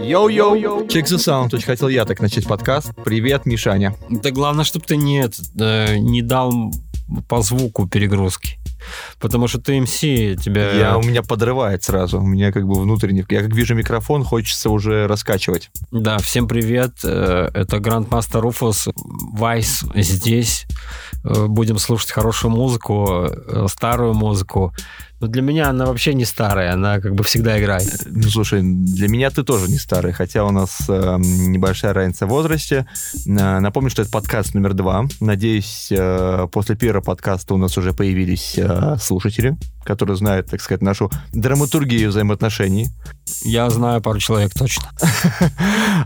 Yo-yo, check the sound. Очень хотел я так начать подкаст. Привет, Мишаня. Да главное, чтобы ты не, э, не дал по звуку перегрузки. Потому что ты MC, тебя... Я, у меня подрывает сразу. У меня как бы внутренний... Я как вижу микрофон, хочется уже раскачивать. Да, всем привет. Э, Это Грандмастер Руфус. Вайс здесь. Э, Будем слушать хорошую музыку, э, старую музыку. Но для меня она вообще не старая, она как бы всегда играет. Ну, слушай, для меня ты тоже не старый, хотя у нас э, небольшая разница в возрасте. Э, напомню, что это подкаст номер два. Надеюсь, э, после первого подкаста у нас уже появились э, слушатели, которые знают, так сказать, нашу драматургию взаимоотношений. Я знаю пару человек точно.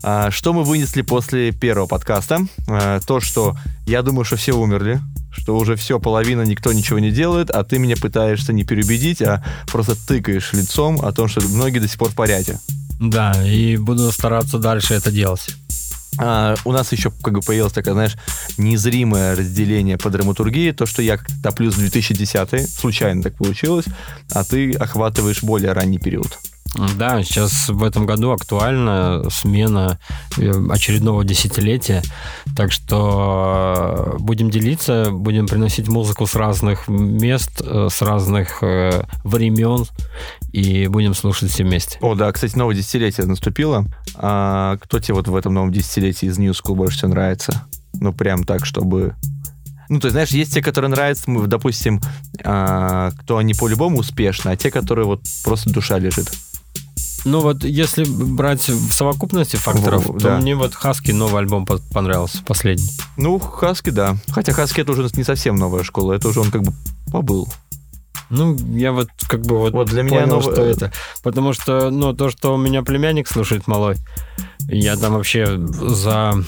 А, Что мы вынесли после первого подкаста? А, То, что я думаю, что все умерли, что уже все, половина, никто ничего не делает, а ты меня пытаешься не переубедить, а просто тыкаешь лицом о том, что многие до сих пор в порядке. Да, и буду стараться дальше это делать. А, у нас еще как бы появилось такое, знаешь, незримое разделение по драматургии, то, что я как-то топлю с 2010 случайно так получилось, а ты охватываешь более ранний период. Да, сейчас в этом году актуальна смена э, очередного десятилетия. Так что э, будем делиться, будем приносить музыку с разных мест, э, с разных э, времен, и будем слушать все вместе. О, да, кстати, новое десятилетие наступило. А кто тебе вот в этом новом десятилетии из New School больше всего нравится? Ну, прям так, чтобы... Ну, то есть, знаешь, есть те, которые нравятся, мы, допустим, а, кто они по-любому успешны, а те, которые вот просто душа лежит. Ну вот, если брать в совокупности факторов, Во, то да. мне вот Хаски новый альбом по- понравился, последний. Ну, Хаски, да. Хотя Хаски это уже не совсем новая школа, это уже он как бы побыл. Ну, я вот как бы вот, Вот для меня понял, новый- что это. Потому что, ну, то, что у меня племянник слушает малой, я там вообще за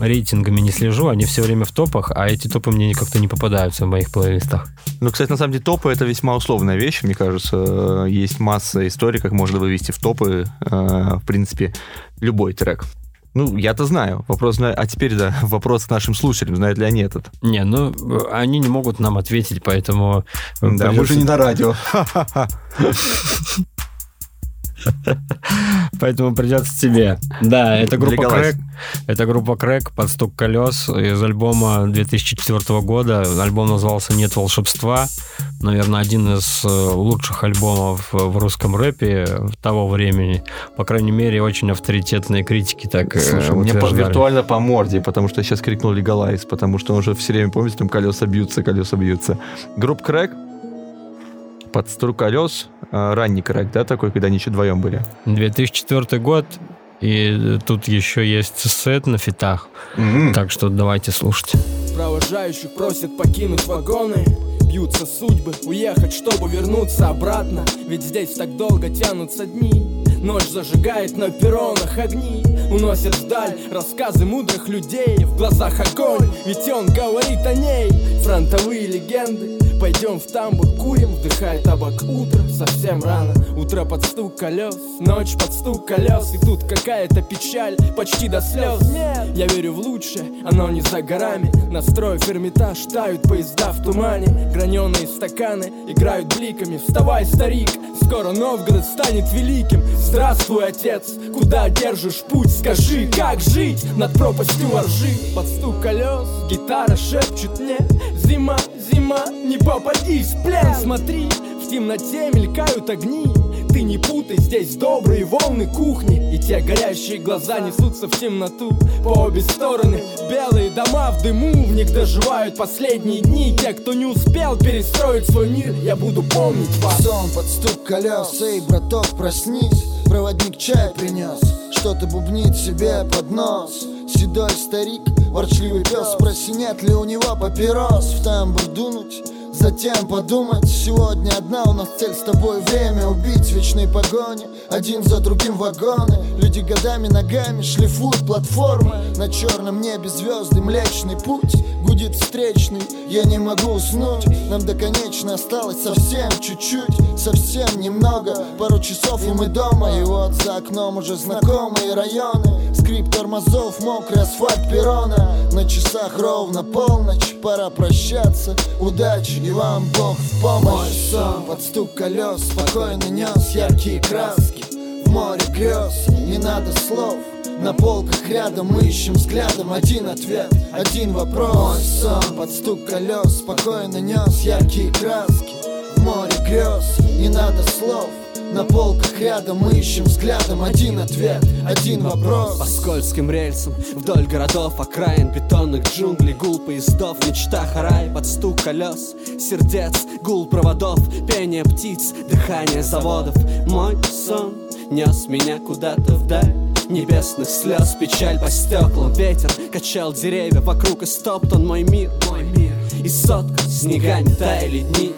рейтингами не слежу, они все время в топах, а эти топы мне как-то не попадаются в моих плейлистах. Ну, кстати, на самом деле топы это весьма условная вещь, мне кажется. Есть масса историй, как можно вывести в топы, э, в принципе, любой трек. Ну, я-то знаю. Вопрос, а теперь, да, вопрос к нашим слушателям, знают ли они этот. Не, ну, э, они не могут нам ответить, поэтому... э, Да, мы же не на радио. Поэтому придется тебе. Да, это группа. Крэк. Это группа Крэк под стук колес из альбома 2004 года. Альбом назывался Нет волшебства. Наверное, один из э, лучших альбомов в русском рэпе того времени. По крайней мере, очень авторитетные критики так э, Слушай, мне по- виртуально по морде, потому что я сейчас крикнул Легалайз, потому что он уже все время, помните, там колеса бьются, колеса бьются. Групп Крэк под стру колес, ранний Крэк, да, такой, когда они еще вдвоем были. 2004 год. И тут еще есть сет на фитах. М. Так что давайте слушать. Провожающих просят покинуть вагоны Бьются судьбы, уехать, чтобы вернуться обратно Ведь здесь так долго тянутся дни Ночь зажигает на перронах огни Уносит вдаль рассказы мудрых людей В глазах огонь, ведь он говорит о ней. Фронтовые легенды Пойдем в тамбур, курим, вдыхает табак утро Совсем рано, утро под стук колес Ночь под стук колес И тут какая-то печаль, почти до слез. Я верю в лучшее, оно не за горами. Настроив Эрмитаж, тают поезда в тумане. Граненые стаканы играют бликами. Вставай, старик, скоро Новгород станет великим Здравствуй, отец, куда держишь путь? Скажи, как жить? Над пропастью воржи? Под стук колес гитара шепчет мне. Зима, зима, не попади в плен. Смотри, в темноте мелькают огни. Ты не путай, здесь добрые волны кухни. И те горящие глаза несутся в темноту. По обе стороны белые дома в дыму. В них доживают последние дни. Те, кто не успел перестроить свой мир Я буду помнить вас. Сон под стук колес, эй, браток, проснись Проводник чай принес, что-то бубнит себе под нос. Седой старик, ворчливый пес Спроси, нет ли у него папирос. В тамбур дунуть, затем подумать Сегодня одна у нас цель с тобой Время убить в вечной погоне. Один за другим вагоны Люди годами ногами шлифуют платформы. На черном небе звезды, млечный путь Гудит встречный, я не могу уснуть Нам до конечной осталось совсем чуть-чуть Совсем немного, пару часов и мы дома И вот за окном уже знакомые районы. Скрип тормозов, мокрый асфальт перрона. На часах ровно полночь, пора прощаться. Удачи и вам Бог в помощь. Мой под стук колес спокойно нес яркие краски. В море грез, не надо слов. На полках рядом мы ищем взглядом один ответ, один вопрос. Мой сон. Под стук колес спокойно нес яркие краски. В море грез, не надо слов на полках рядом мы ищем взглядом один ответ, один вопрос. По скользким рельсам, вдоль городов, окраин бетонных джунглей Гул поездов, мечта рай под стук колес Сердец, гул проводов, пение птиц, дыхание заводов. Мой сон нес меня куда-то вдаль Небесных слез, печаль по стеклам Ветер качал деревья вокруг и стоптан мой мир, мой мир. И сотка снегами таяли дни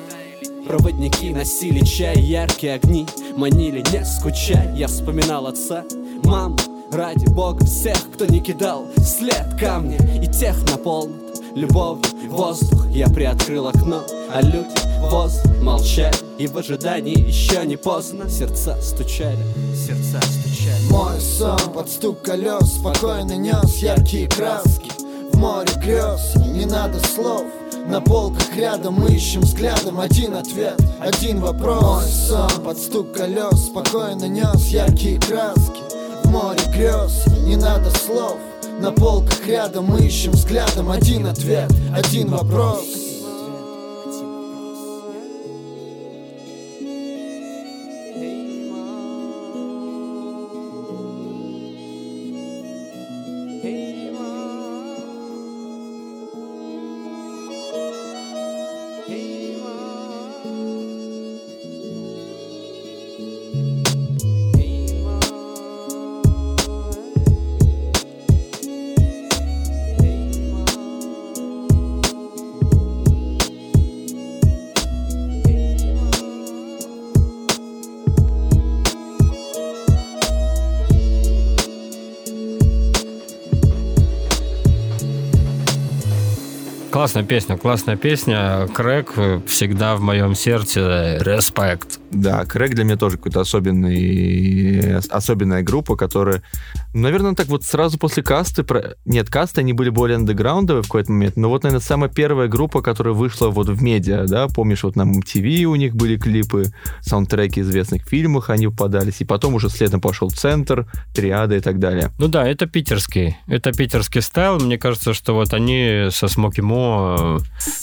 Проводники носили чай, яркие огни Манили, не скучай, я вспоминал отца Маму, ради бога всех, кто не кидал след камня И тех наполнит любовью воздух. Я приоткрыл окно, а люди воздух молчали И в ожидании еще не поздно. Сердца стучали, сердца стучали. Мой сон под стук колес спокойно нес яркие краски В море грез, не надо слов на полках рядом мы ищем взглядом один ответ, один вопрос. Сон под стук колес спокойно нес яркие краски В море грез, не надо слов На полках рядом мы ищем взглядом один ответ, один вопрос Классная песня, классная песня. Крэк всегда в моем сердце. Респект. Да, Крэк для меня тоже какой-то особенный, особенная группа, которая, наверное, так вот сразу после касты, нет, касты, они были более андеграундовые в какой-то момент, но вот, наверное, самая первая группа, которая вышла вот в медиа, да, помнишь, вот на MTV у них были клипы, саундтреки известных фильмах они попадались, и потом уже следом пошел Центр, Триада и так далее. Ну да, это питерский, это питерский стайл, мне кажется, что вот они со Смоки Мо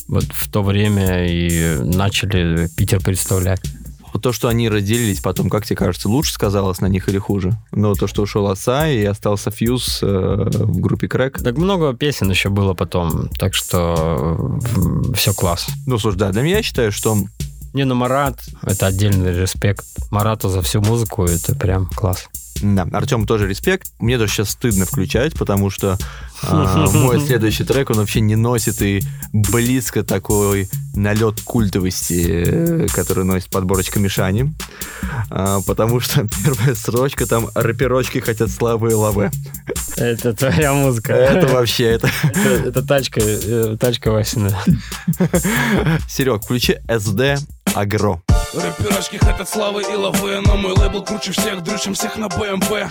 вот в то время и начали Питер представлять. Вот то, что они разделились потом, как тебе кажется, лучше сказалось на них или хуже? Ну, то, что ушел Аса и остался Фьюз э, в группе Крэк. Так много песен еще было потом, так что все класс. Ну, слушай, да, для меня я считаю, что не, ну Марат, это отдельный респект. Марату за всю музыку, это прям класс. Да, Артем тоже респект. Мне даже сейчас стыдно включать, потому что э, мой следующий трек, он вообще не носит и близко такой налет культовости, э, который носит подборочка Мишани. Э, потому что первая строчка там «Рэперочки хотят славы и лавы». Это твоя музыка. Это вообще, это... Это, это тачка, э, тачка Васина. Серег, включи СД Агро. Рэперочки хотят славы и лавы Но мой лейбл круче всех, дрючим всех на БМП.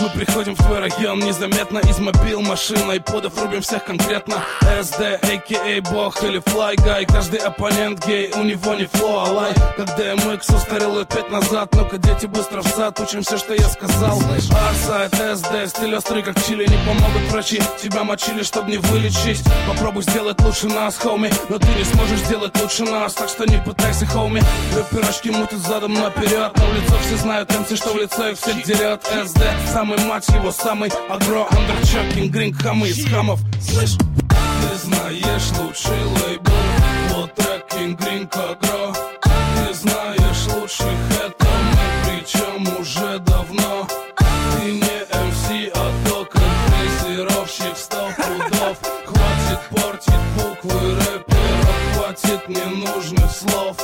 Мы приходим в твой район незаметно Из мобил, машин, айподов рубим всех конкретно. СД, а.к.а. бог или флай гай Каждый оппонент гей, у него не фло, а лай Как DMX устарел лет пять назад Ну-ка, дети, быстро в сад, учим все, что я сказал. Арсайт, СД, стиль острый, как чили Не помогут врачи, тебя мочили, чтобы не вылечить Попробуй сделать лучше нас, хоми Но ты не сможешь сделать лучше нас Так что не пытайся, хоми Пирожки мутят задом наперед. Но в лицо все знают МС, что в лицо их всех дерет СД, самый мать его, самый агро Андерчокинг, гринг, хамы из хамов. Слышь? Ты знаешь лучший лейбл Вот трекинг, гринг, агро. Ты знаешь лучших, это мы Причем уже давно. Ты не МС, а только дрессировщик сто пудов. Хватит портить буквы рэпера Хватит ненужных слов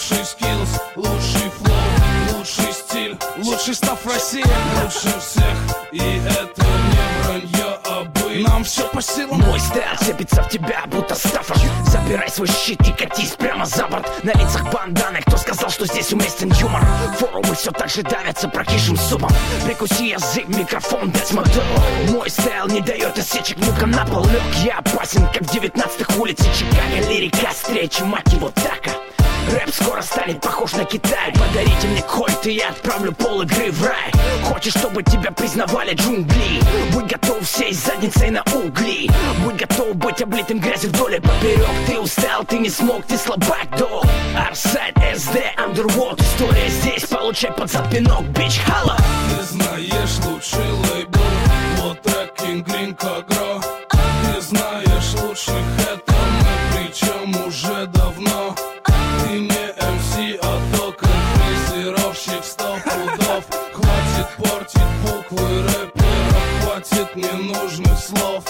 Лучший skills, лучший flow, лучший стиль Лучший stuff России Лучше всех, и это не вранье, а бы Нам все по силам. Мой style цепится в тебя, будто Стаффорд Забирай свой щит и катись прямо за борт. На лицах банданы, кто сказал, что здесь уместен юмор? Форумы все так же давятся прокисшим супом. Прикуси язык, микрофон, дать мотор Мой стайл не дает осечек, ну-ка на пол лег Я опасен, как девятнадцатых улице Чикаго. Лирика, встречи, мать его така Рэп скоро станет похож на Китай. Подарите мне кольт и я отправлю пол игры в рай. Хочешь, чтобы тебя признавали джунгли? Будь готов сесть задницей на угли. Будь готов быть облитым грязью вдоль и поперек Ты устал, ты не смог, ты слабак, дол Арсайд, СД, Underworld История здесь, получай под зад пинок, бич, хала. Ты знаешь лучший лейбл. Вот так King Green ненужных слов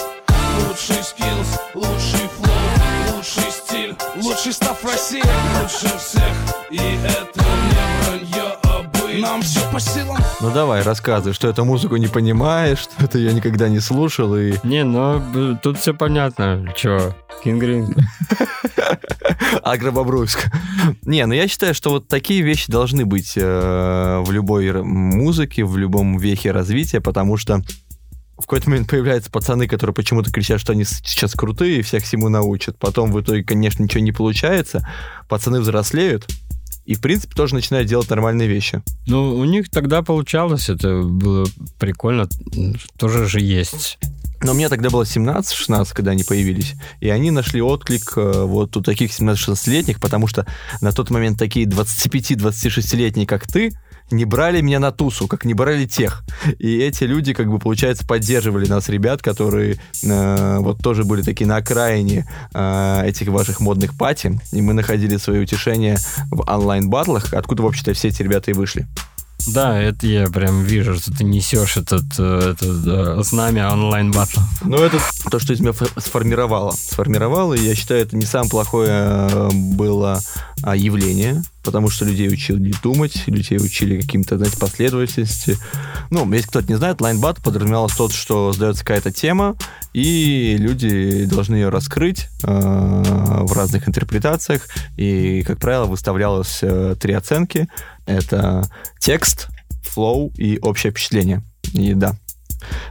Лучший skills, лучший flow Лучший стиль, лучший став России Лучше всех, и это не вранье, а Нам все по силам Ну давай, рассказывай, что эту музыку не понимаешь, что это я никогда не слушал, и Не, ну тут все понятно. Че, Кингрин? Агробобруйск. Не, ну я считаю, что вот такие вещи должны быть э, в любой музыке, в любом вехе развития, потому что в какой-то момент появляются пацаны, которые почему-то кричат, что они сейчас крутые и всех всему научат. Потом в итоге, конечно, ничего не получается. Пацаны взрослеют и, в принципе, тоже начинают делать нормальные вещи. Ну, у них тогда получалось, это было прикольно. Тоже же есть. Но мне тогда было 17-16, когда они появились, и они нашли отклик э, вот у таких 17-16-летних, потому что на тот момент такие 25-26-летние, как ты, не брали меня на тусу, как не брали тех. И эти люди, как бы, получается, поддерживали нас, ребят, которые э, вот тоже были такие на окраине э, этих ваших модных пати, и мы находили свое утешение в онлайн-батлах, откуда, вообще-то, все эти ребята и вышли. Да, это я прям вижу, что ты несешь этот, э, этот э, знамя онлайн батла. Ну, это то, что из меня фо- сформировало. Сформировало, и я считаю, это не самое плохое э, было а, явление, потому что людей учили думать, людей учили каким-то, знаете, последовательности. Ну, если кто-то не знает, лайнбат подразумевалось тот, что сдается какая-то тема, и люди должны ее раскрыть э, в разных интерпретациях, и, как правило, выставлялось э, три оценки. Это текст, flow и общее впечатление. И да,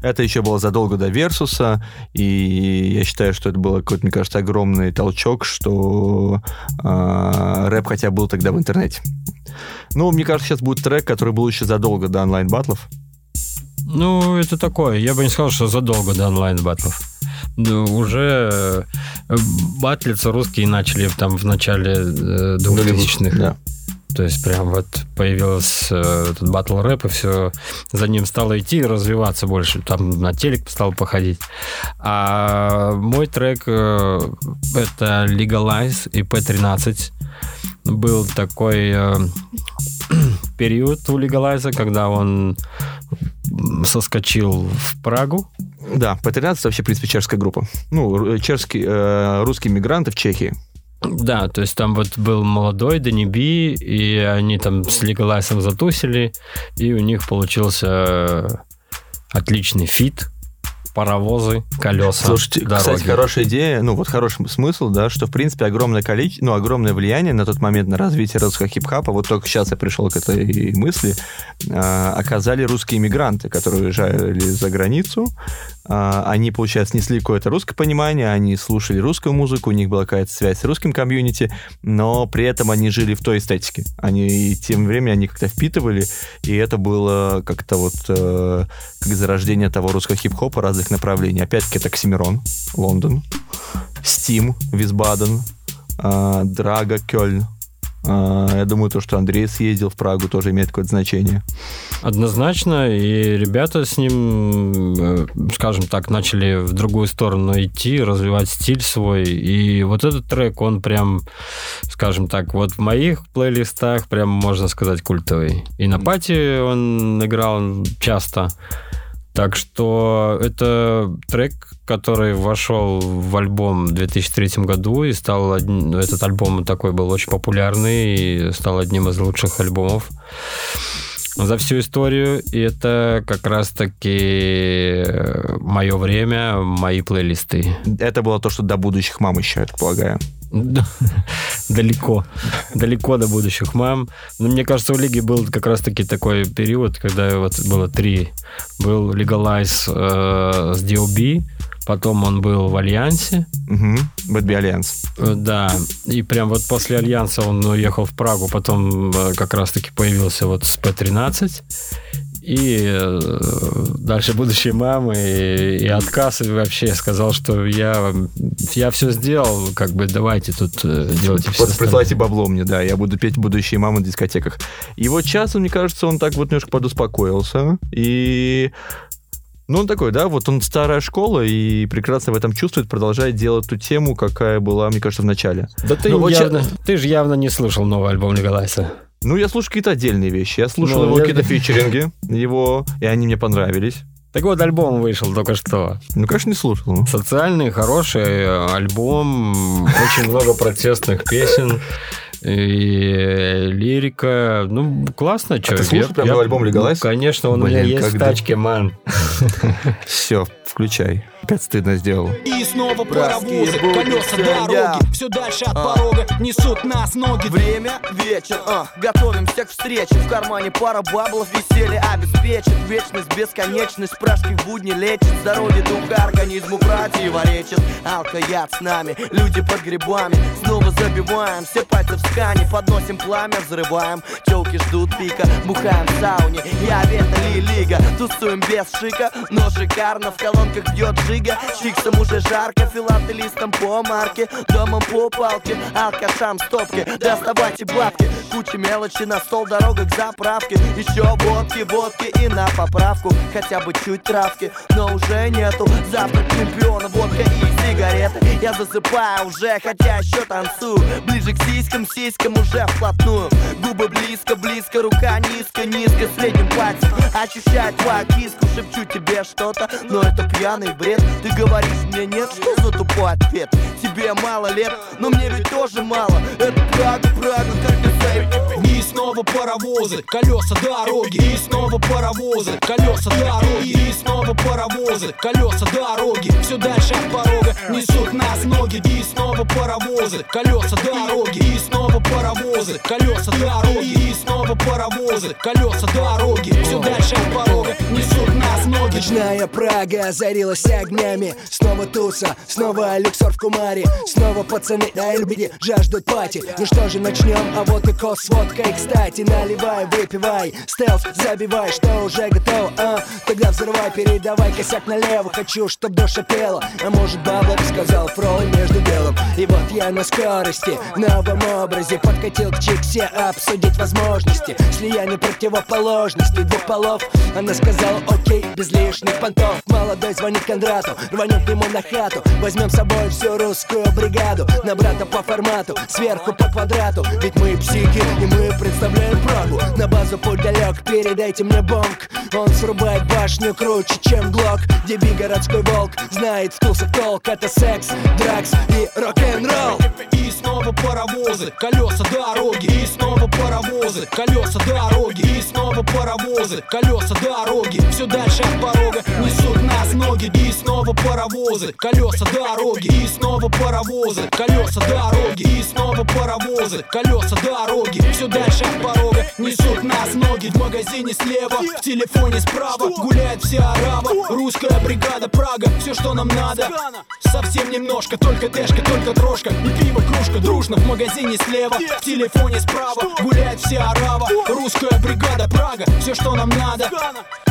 это еще было задолго до Версуса, и я считаю, что это был какой-то, мне кажется, огромный толчок, что э, рэп хотя бы был тогда в интернете. Ну, мне кажется, сейчас будет трек, который был еще задолго до онлайн-батлов. Ну, это такое. Я бы не сказал, что задолго до онлайн-батлов. Ну, уже э, батлиться русские начали там в начале э, 2000-х. Да. То есть прям вот появился э, этот батл рэп, и все за ним стало идти и развиваться больше. Там на телек стал походить. А мой трек э, это Legalize и P13. Был такой э, период у Legalize, когда он соскочил в Прагу. Да, P13 это вообще, в принципе, чешская группа. Ну, чешские, э, русские мигранты в Чехии. Да, то есть там вот был молодой Дани Би, и они там с Лигалайзом затусили, и у них получился э, отличный фит, паровозы, колеса, Слушайте, дороги. кстати, хорошая идея, ну вот хороший смысл, да, что в принципе огромное количество, ну огромное влияние на тот момент на развитие русского хип-хопа, вот только сейчас я пришел к этой мысли, а, оказали русские иммигранты, которые уезжали за границу, А, они, получается, несли какое-то русское понимание, они слушали русскую музыку, у них была какая-то связь с русским комьюнити, но при этом они жили в той эстетике. Они и тем временем они как-то впитывали, и это было как-то вот э, как зарождение того русского хип-хопа разных направлений. Опять-таки это Оксимирон, Лондон, Стим, Висбаден, э, Драга, Кёльн. Э, я думаю, то, что Андрей съездил в Прагу, тоже имеет какое-то значение. Однозначно, и ребята с ним, э, скажем так, начали в другую сторону идти, развивать стиль свой. И вот этот трек, он прям, скажем так, вот в моих плейлистах прям, можно сказать, культовый. И на пати он играл часто. Так что это трек, который вошел в альбом в 2003 году и стал одним, этот альбом такой был очень популярный и стал одним из лучших альбомов за всю историю. И это как раз-таки мое время, мои плейлисты. Это было то, что до будущих мам еще, я так полагаю. Далеко. Далеко до будущих мам. Но мне кажется, у Лиги был как раз-таки такой период, когда вот было три. Был Legalize э, с D.O.B., Потом он был в Альянсе. Угу. Bad B. Альянс. Э, Да, и прям вот после Альянса он уехал в Прагу, потом э, как раз-таки появился вот с П-13. И э, дальше будущие мамы и, и отказ, и вообще сказал, что я, я все сделал, как бы давайте тут делайте все Вот присылайте бабло мне, да, я буду петь будущие мамы на дискотеках. И вот сейчас, мне кажется, он так вот немножко подуспокоился. И ну, он такой, да, вот он старая школа и прекрасно в этом чувствует, продолжает делать ту тему, какая была, мне кажется, в начале. Да ты, Ну, явно, ты же явно не слышал новый альбом Легалайса. Ну, я слушаю какие-то отдельные вещи. Я слушал Ну, его я- какие-то фичеринги, его, и они мне понравились. Так вот, альбом вышел только что. Ну, конечно, не слушал. ну. Социальный, хороший э, альбом, очень много протестных песен. И лирика, ну, классно, что. ты слушал прям новый альбом Legalize? конечно, он у Блин, меня есть когда? в тачке, ман. Все, включай. Опять стыдно сделал. И снова паровозы, колеса дороги. я. Все дальше от порога несут нас ноги. Время, вечер, а, готовимся к встрече. В кармане пара баблов, веселье обеспечит Вечность, бесконечность, пражки в будни лечит. Здоровье духа, организму противоречит Алкояд с нами, люди под грибами. Снова забиваем, все пальцы в скане. Подносим пламя, взрываем. Телки ждут пика, бухаем в сауне. Я Вета Ли Лига, тусуем без шика Но шикарно, в колонках бьет жига Чиксом уже жарко, филателистом по марке. Домом по палке, алкашам стопки Доставайте бабки, куча мелочи на стол Дорога к заправке, еще водки, водки И на поправку, хотя бы чуть травки. Но уже нету завтрак чемпиона Водка и сигареты. Я засыпаю уже, хотя еще танцую. Ближе к сиськам, сиськам уже вплотную. Губы близко, близко, рука низко, низко. Средним пальцем ощущаю твою киску Шепчу тебе что-то, но это пьяный бред Ты говоришь мне нет, что за тупой ответ? Тебе мало лет, но мне ведь тоже мало. Это Прага, Прага, как ты И снова паровозы, колеса дороги. И снова паровозы, колеса дороги. И снова паровозы, колеса дороги. Все дальше от порога несут нас ноги. И снова паровозы, колеса дороги. И снова паровозы, колеса дороги. И снова паровозы, колеса дороги. Все дальше от порога несут нас ноги. Ночная Прага озарилась огнями. Снова туса, снова люксор в кумаре. Снова пацаны на Эльбиде жаждут пати. Ну что же, начнем, а вот и кос с водкой. Кстати, наливай, выпивай. Стелс, забивай, что уже готово, а? Тогда взрывай, передавай косяк налево. Хочу, чтоб душа пела. А может, бабла, сказал Фрой между делом. И вот я на скорости, в новом образе Подкатил к чиксе обсудить возможности. Слияние противоположностей двух полов. Она сказала окей, без лишних понтов Молодой звонит Кондрату, рванем к нему на хату. Возьмем с собой всю русскую бригаду. На брата по формату, сверху по квадрату. Ведь мы психи, и мы представляем Прагу. На базу путь далек, передайте мне бонг. Он срубает башню круче, чем Глок. Деби городской волк, знает в тусах толк. Это секс, дракс и рок-н-ролл. И снова паровозы, колеса дороги И снова паровозы, колеса дороги И снова паровозы, колеса дороги. Все дальше от порога несут нас ноги И снова паровозы, колеса дороги И снова паровозы, колеса дороги И снова паровозы, колеса дороги. Все дальше от порога несут нас ноги В магазине слева, в телефоне справа Гуляет вся арава, русская бригада Прага Все, что нам надо, совсем немножко Только дэшка, только трошка. И пиво кружка Дружно в магазине слева, в телефоне справа Гуляет вся арава, русская бригада Прага Все, что нам надо,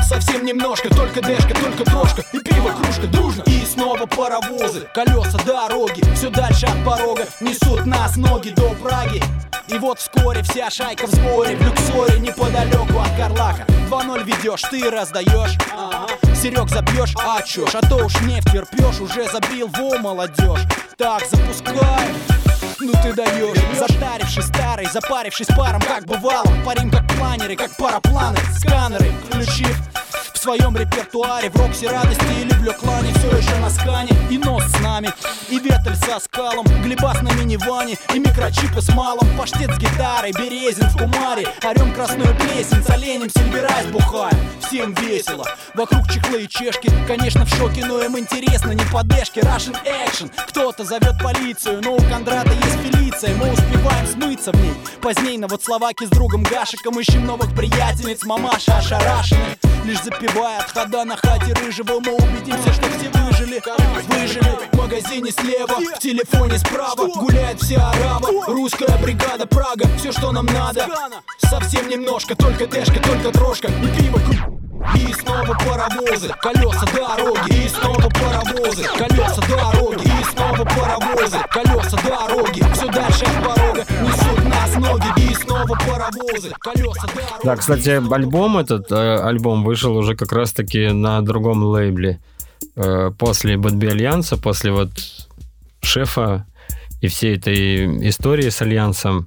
совсем немножко Только дэшка, только трошка и пиво кружка Дружно. И снова паровозы, колеса дороги. Все дальше от порога несут нас ноги до Праги. И вот вскоре вся шайка в сборе В люксоре неподалеку от Карлака. 2-0 ведешь, ты раздаешь Серег забьешь, а ж, а то уж не втерпешь Уже забил во молодежь Так, запускай ну ты даешь, затарившись старый, запарившись паром, как бывало. Парим как планеры, как парапланы, сканеры Включив в своем репертуаре. В Роксе радости и люблю клане Все еще на скане. И нос с нами И ветель со скалом, глибас на миниване И микрочипы с малом, паштет с гитарой Березин в кумаре, орем красную плесень С оленем сильверайс бухаем, всем весело. Вокруг чехлы и чешки, конечно в шоке Но им интересно, не подешки, Russian action. Кто-то зовет полицию, но у Кондрата есть Фелиция. Мы успеваем смыться в ней. Поздней на вот Словаки с другом Гашиком. Ищем новых приятельниц, мамаша ошарашены Лишь запивая от хода на хате рыжего Мы убедимся, что все выжили. Выжили в магазине слева В телефоне справа. Гуляет вся арава. Русская бригада Прага. Все, что нам надо. Совсем немножко Только тэшка, только дрожка. И пиво и снова паровозы, колеса дороги, и снова паровозы, колеса дороги, и снова паровозы, колеса дороги, все дальше от порога. Несут нас ноги, и снова паровозы, колеса дороги. Да, кстати, альбом этот, э, альбом вышел уже как раз-таки на другом лейбле. Э, после Бэтби Альянса, после вот шефа и всей этой истории с Альянсом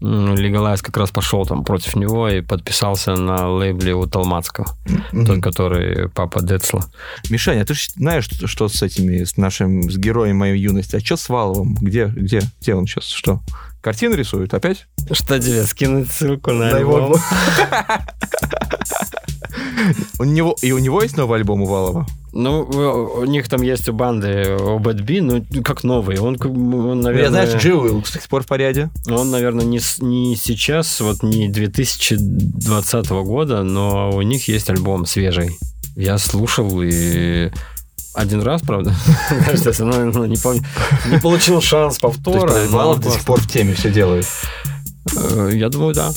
Легалайз как раз пошел там против него и подписался на лейбле у Талмацкого, mm-hmm. тот, который папа Децла. Мишаня, ты же знаешь, что, что с этими, с нашим, с героем моей юности, а что с Валовым? Где, где, где он сейчас, что? Картины рисует опять? Что тебе, скинуть ссылку на, на альбом? У него, и у него есть новый альбом у Валова? Ну, у них там есть у банды у Bad B, ну, как новый. Он, он наверное... Я, знаешь, Джилл до сих пор в порядке. Он, наверное, не, не сейчас, вот не 2020 года, но у них есть альбом свежий. Я слушал и один раз, правда, но не помню, не получил шанс повтора. Валов до сих пор в теме все делает. Э, я думаю, да.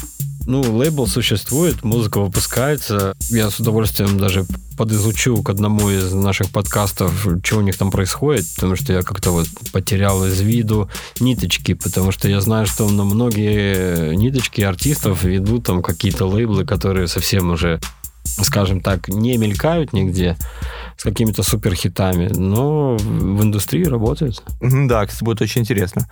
Ну, лейбл существует, музыка выпускается. Я с удовольствием даже подизучу к одному из наших подкастов, что у них там происходит, потому что я как-то вот потерял из виду ниточки, потому что я знаю, что на многие ниточки артистов ведут там какие-то лейблы, которые совсем уже скажем так, не мелькают нигде с какими-то суперхитами, но в индустрии работают. Да, кстати, будет очень интересно.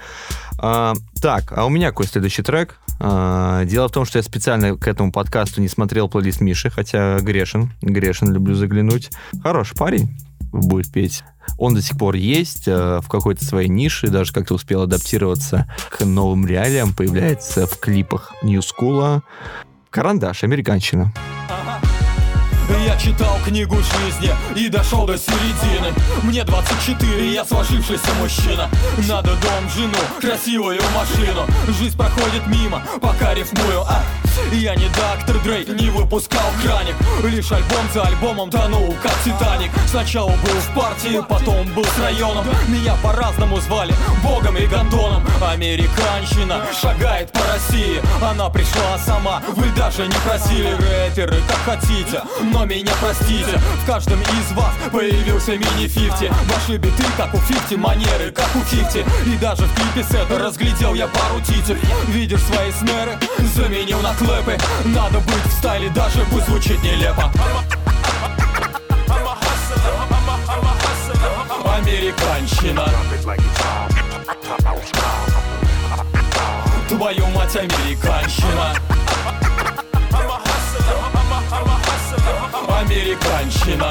А, так, а у меня какой следующий трек? А, дело в том, что я специально к этому подкасту не смотрел плейлист Миши, хотя грешен, грешен, люблю заглянуть. Хороший парень будет петь. Он до сих пор есть э, в какой-то своей нише, даже как-то успел адаптироваться к новым реалиям, появляется в клипах New School. Карандаш, американщина. Я читал книгу жизни и дошел до середины. Мне 24, я сложившийся мужчина. Надо дом, жену, красивую машину. Жизнь проходит мимо, пока рифмую, а? Я не доктор Дрей, не выпускал краник. Лишь альбом за альбомом тонул, как Титаник Сначала был в партии, потом был с районом. Меня по-разному звали, богом и гондоном. Американщина шагает по России. Она пришла сама, вы даже не просили Рэперы, как хотите, но меня простите. В каждом из вас появился мини-фифти. Ваши биты, как у фифти, манеры, как у фифти. И даже в клипе сета разглядел я пару титер Видишь свои снеры, заменил на клэпы. Надо быть в стайле, даже пусть звучит нелепо. Американщина. Твою мать, американщина Американщина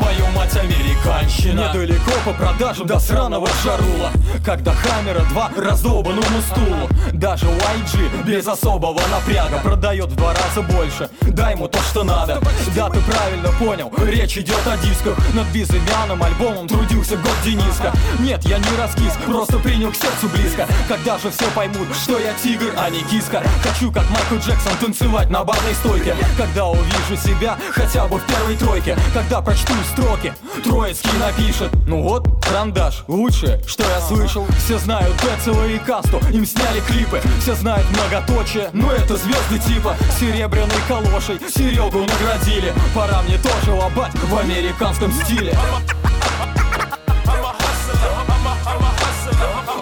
Твою мать, американщина. Недалеко по продажам до сраного шарула Когда Хаммера 2 раздолбанному стулу. Даже YG без особого напряга Продает в два раза больше. Дай ему то, что надо. Да, ты правильно понял, речь идет о дисках. Над безымянным альбомом трудился год Дениска. Нет, я не раскис, просто принял к сердцу близко. Когда же все поймут, что я тигр, а не киска. Хочу, как Майкл Джексон, танцевать на барной стойке. Когда увижу себя хотя бы в первой тройке. Когда прочту строки, Троицкий напишет Ну вот, карандаш, лучшее, что я слышал. Все знают Децела и Касту, им сняли клипы. Все знают многоточие, но это звезды типа. Серебряной калошей Серегу наградили. Пора мне тоже лобать в американском стиле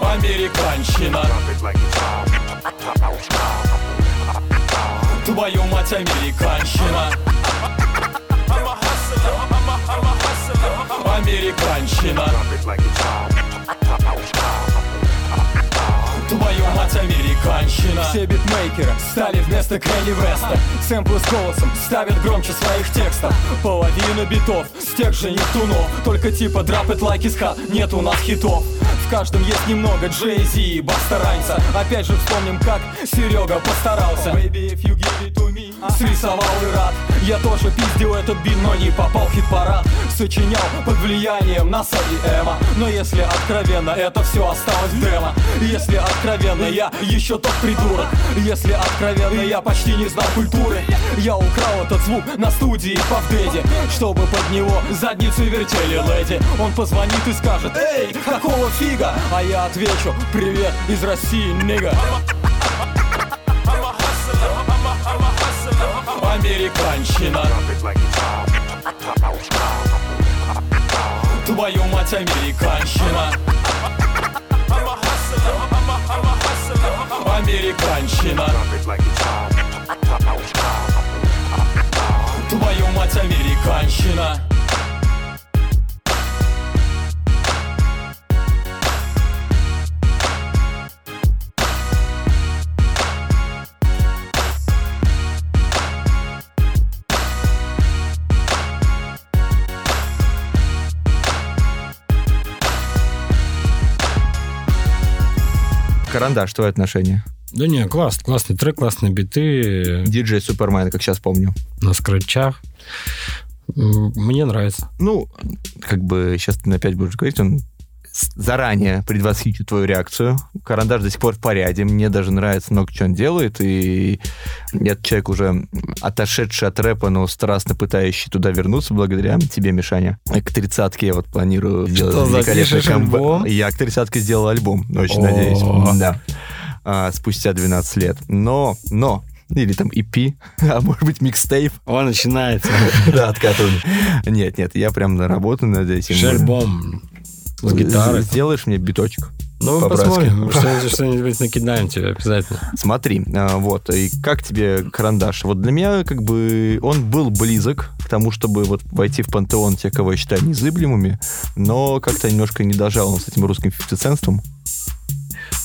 Американщина Твою мать, американщина Американщина. Твою мать, американщина. Все битмейкеры стали вместо Кренни Веста. Сэмплы с голосом ставят громче своих текстов. Половина битов с тех же Нептунов. Только типа drop it like hot, нет у нас хитов. В каждом есть немного Джей Зи и Баста Райнса Опять же вспомним, как Серега постарался. Baby, if you give it to me Срисовал и рад. Я тоже пиздил этот бит, но не попал в хит-парад. Сочинял под влиянием НАСА и Эма. Но если откровенно, это все осталось в демо. Если откровенно, я еще тот придурок. Если откровенно, я почти не знал культуры. Я украл этот звук на студии по вдеде Чтобы под него задницу вертели леди. Он позвонит и скажет, эй, какого фига? А я отвечу, привет из России, нига Американщина. Твою мать, американщина. Американщина. Твою мать, американщина Карандаш, твое отношение? Да не, класс, классный трек, классные биты. Диджей Супермен, как сейчас помню. На скретчах. Мне нравится. Ну, как бы сейчас ты опять будешь говорить, он заранее предвосхитит твою реакцию. Карандаш до сих пор в порядке. Мне даже нравится много, что он делает. И нет человек уже отошедший от рэпа, но страстно пытающий туда вернуться благодаря тебе, Мишаня. К тридцатке я вот планирую что сделать великолепный альбом? Я к тридцатке сделал альбом, очень надеюсь. Да. А, спустя 12 лет. Но, но, или там EP, а может быть микстейп. Он начинается. Да, откатывание. Нет, нет, я прям наработан над этим. Альбом с гитарой. Сделаешь мне биточек? Ну, посмотрим. Что-нибудь накидаем тебе обязательно. Смотри, а, вот, и как тебе карандаш? Вот для меня, как бы, он был близок к тому, чтобы вот войти в пантеон тех, кого я считаю незыблемыми, но как-то немножко не дожал он с этим русским фифтиценством.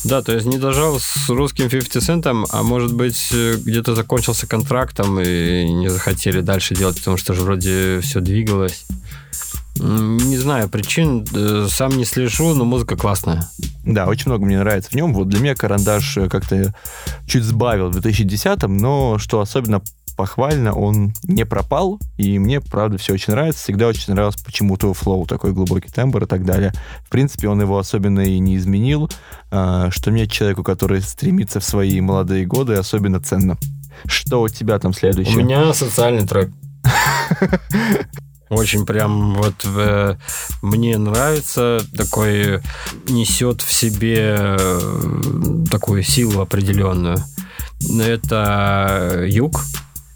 Да, то есть не дожал с русским 50 центом, а может быть где-то закончился контрактом и не захотели дальше делать, потому что же вроде все двигалось. Не знаю причин, э, сам не слежу, но музыка классная. Да, очень много мне нравится в нем. Вот для меня карандаш э, как-то чуть сбавил в 2010-м, но что особенно похвально, он не пропал, и мне, правда, все очень нравится. Всегда очень нравилось почему-то флоу, такой глубокий тембр и так далее. В принципе, он его особенно и не изменил, а, что мне, человеку, который стремится в свои молодые годы, особенно ценно. Что у тебя там следующее? У меня социальный трек. Очень прям вот э, мне нравится, такой несет в себе э, такую силу определенную. Это Юг.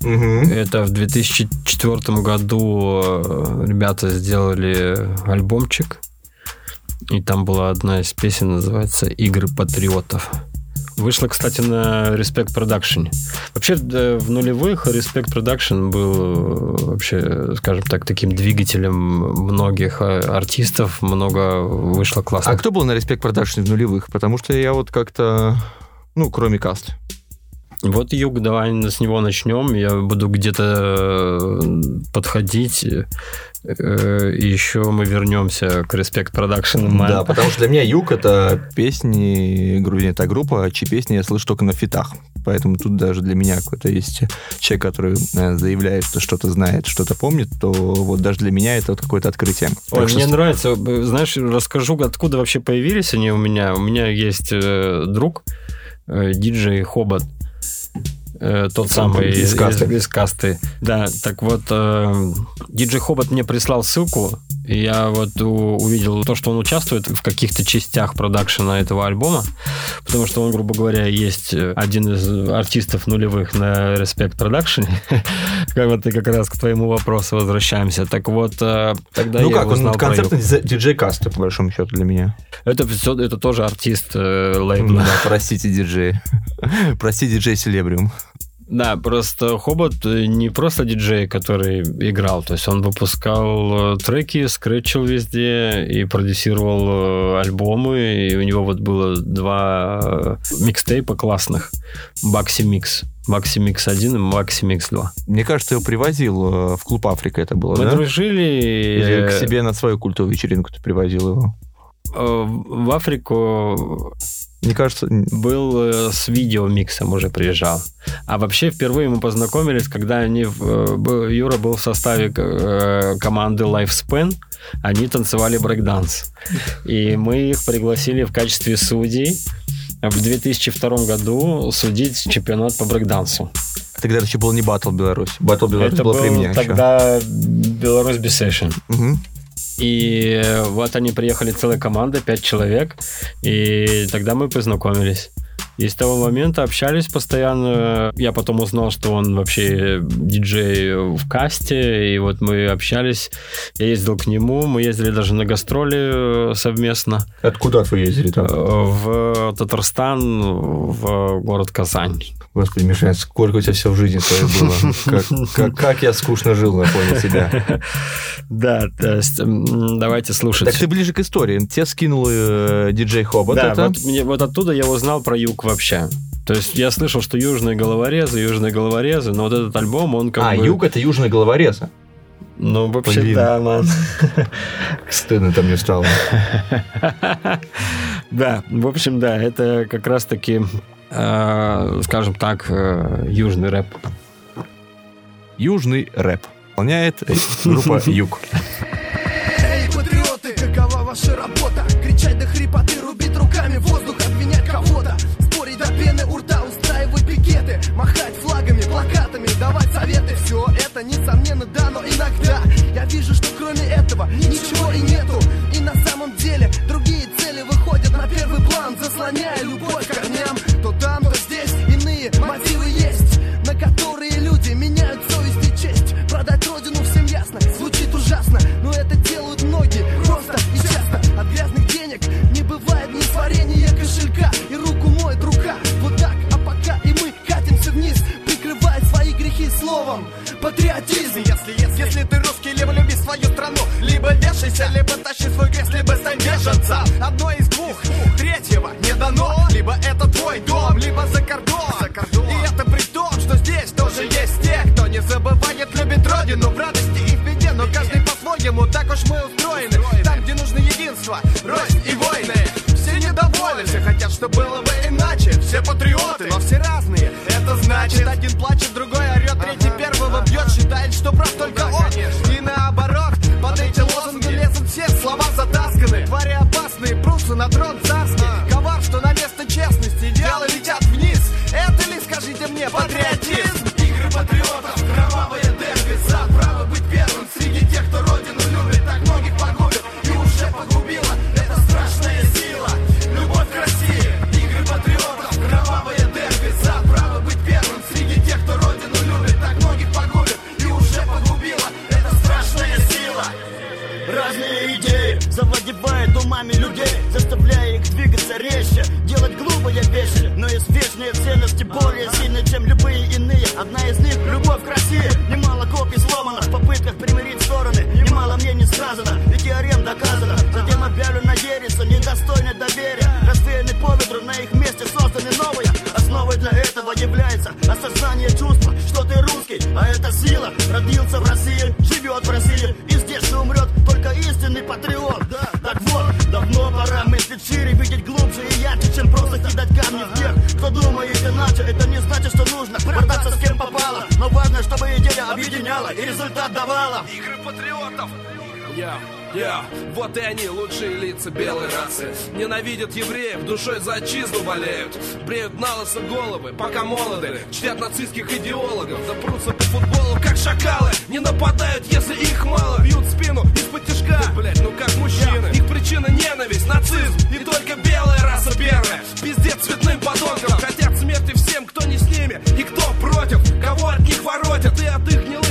Угу. Это в 2004 году э, ребята сделали альбомчик. И там была одна из песен, называется «Игры патриотов». Вышла, кстати, на Respect Production. Вообще, в нулевых Respect Production был э, вообще, скажем так, таким двигателем многих э, артистов. Много вышло классно. А кто был на Respect Production в нулевых? Потому что я вот как-то, ну, кроме каст. Вот Юг, давай с него начнем. Я буду где-то э, подходить. Э, и еще мы вернемся к Respect Production. Да, потому что для меня Юг это песни, грузин это группа, а чьи песни я слышу только на фитах. Поэтому тут даже для меня какой-то есть человек, который э, заявляет, что что-то знает, что-то помнит, то вот даже для меня это вот какое-то открытие. Ой, так мне что... нравится. Знаешь, расскажу, откуда вообще появились они у меня. У меня есть друг, диджей Хобот Э, тот самый из, касты. Из, касты. Да, так вот, э, диджей Хобот мне прислал ссылку, и я вот у, увидел то, что он участвует в каких-то частях продакшена этого альбома, потому что он, грубо говоря, есть один из артистов нулевых на Respect Production. как вот и как раз к твоему вопросу возвращаемся. Так вот, э, тогда ну я как, он концертный диджей каста, по большому счету, для меня. Это все, это тоже артист э, лейбла. Да, простите, диджей. Прости, диджей Селебриум. Да, просто Хобот не просто диджей, который играл, то есть он выпускал э, треки, скретчил везде и продюсировал э, альбомы, и у него вот было два э, микстейпа классных, Бакси Микс. Макси Микс 1 и Макси Микс 2. Мне кажется, его привозил в клуб Африка это было, Мы да? дружили. Или к себе на свою культовую вечеринку ты привозил его? В Африку мне кажется... Был э, с видеомиксом уже приезжал. А вообще впервые мы познакомились, когда они... Э, Юра был в составе э, команды Lifespan. Они танцевали брейкданс. И мы их пригласили в качестве судей. в 2002 году судить чемпионат по брейкдансу. Тогда это еще был не Батл Беларусь. Батл Беларусь Это был при мне еще. тогда Беларусь Бесешн. Мгм. И вот они приехали целая команда, пять человек, и тогда мы познакомились. И с того момента общались постоянно. Я потом узнал, что он вообще диджей в касте, и вот мы общались. Я ездил к нему, мы ездили даже на гастроли э, совместно Откуда вы ездили э, там? в Татарстан, в город Казань. Господи, Миша, сколько у тебя все в жизни твоей было. Как, как- как я скучно жил на фоне тебя. Да, то есть давайте слушать. Так ты ближе к истории. Тебе скинул э, диджей Хобот да, это. вот, мне, вот оттуда я узнал про юг вообще. То есть я слышал, что южные головорезы, южные головорезы, но вот этот альбом, он как А, бы... юг это южный головореза. Ну, вообще, Блин. да, ман. Стыдно там мне стало. Да, в общем, да, это как раз-таки, э, скажем так, э, южный рэп. Южный рэп. Выполняет группа Юг. Эй, патриоты, какова ваша работа? Кричать до хрипоты, рубить руками воздух, обвинять кого-то Спорить до пены у рта, устраивать пикеты Махать флагами, плакатами, давать советы Все это, несомненно, да, но иногда Я вижу, что кроме этого ничего и нету И на самом деле давала Игры патриотов. Я, я, вот и они, лучшие лица белой расы. Ненавидят евреев, душой за отчизну болеют. Бреют на лысо головы, пока молоды. Чтят нацистских идеологов, да прутся по футболу, как шакалы. Не нападают, если их мало. Бьют спину из-под тяжка. Блять, ну как мужчины. Их причина ненависть, нацизм. И только белая раса первая. Пиздец цветным подонкам. Хотят смерти всем, кто не с ними. И кто против, кого от них воротят? И от их гнилых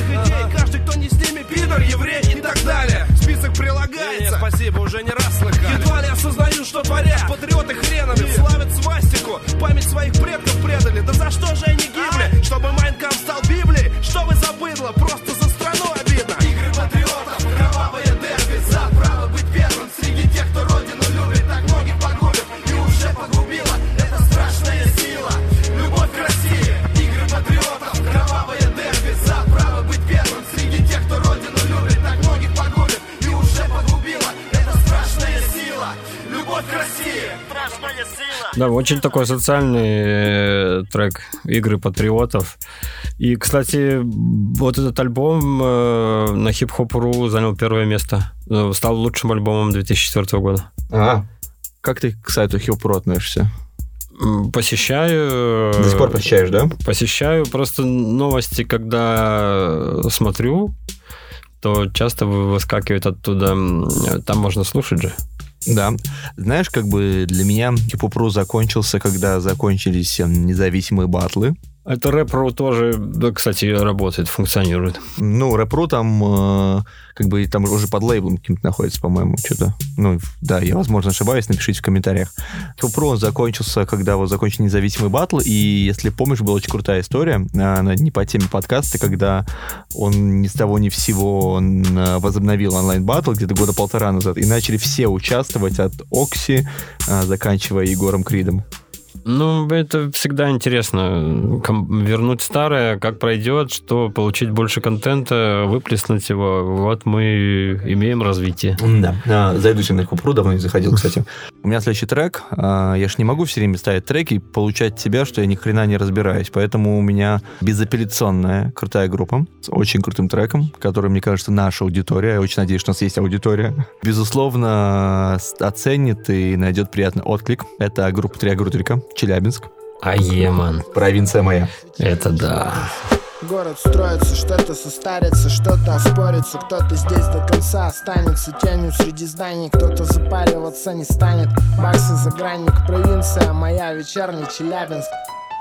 еврей и так далее. Список прилагается. Спасибо, уже не раз слыхали. Едва ли осознаю, что творят. Патриоты Да, очень такой социальный э, трек «Игры патриотов». И, кстати, вот этот альбом э, на хип-хоп.ру занял первое место. Э, Стал лучшим альбомом 2004 года. А, как ты к сайту Хилпро относишься? Посещаю. До сих пор посещаешь, да? Посещаю. Просто новости, когда смотрю, то часто вы- выскакивает оттуда. Там можно слушать же. Да. Знаешь, как бы для меня Хипопру закончился, когда закончились э, независимые батлы. Это рэп тоже, да, кстати, работает, функционирует. Ну, рэпру там, э, как бы, там уже под лейблом каким-то находится, по-моему, что-то. Ну, да, я, возможно, ошибаюсь, напишите в комментариях. Хипопру он закончился, когда вот закончил независимый батл, и, если помнишь, была очень крутая история, она не по теме подкаста, когда он ни с того ни всего э, возобновил онлайн-батл где-то года полтора назад, и начали все участвовать от Окси, э, заканчивая Егором Кридом. Ну, это всегда интересно. Ком- вернуть старое, как пройдет, что получить больше контента, выплеснуть его. Вот мы имеем развитие. Да, а, зайду на Купру, давно не заходил, кстати. У меня следующий трек. а, Я ж не могу все время ставить треки и получать от тебя, что я ни хрена не разбираюсь. Поэтому у меня безапелляционная крутая группа с очень крутым треком, который, мне кажется, наша аудитория. Я очень надеюсь, что у нас есть аудитория. Безусловно, оценит и найдет приятный отклик. Это группа Триагрутрика, Челябинск. Аеман. Провинция моя. Это да. Город строится, что-то состарится, что-то оспорится. Кто-то здесь до конца останется Тенью среди зданий. Кто-то запариваться не станет. Баксы загранник, провинция моя, вечерний Челябинск.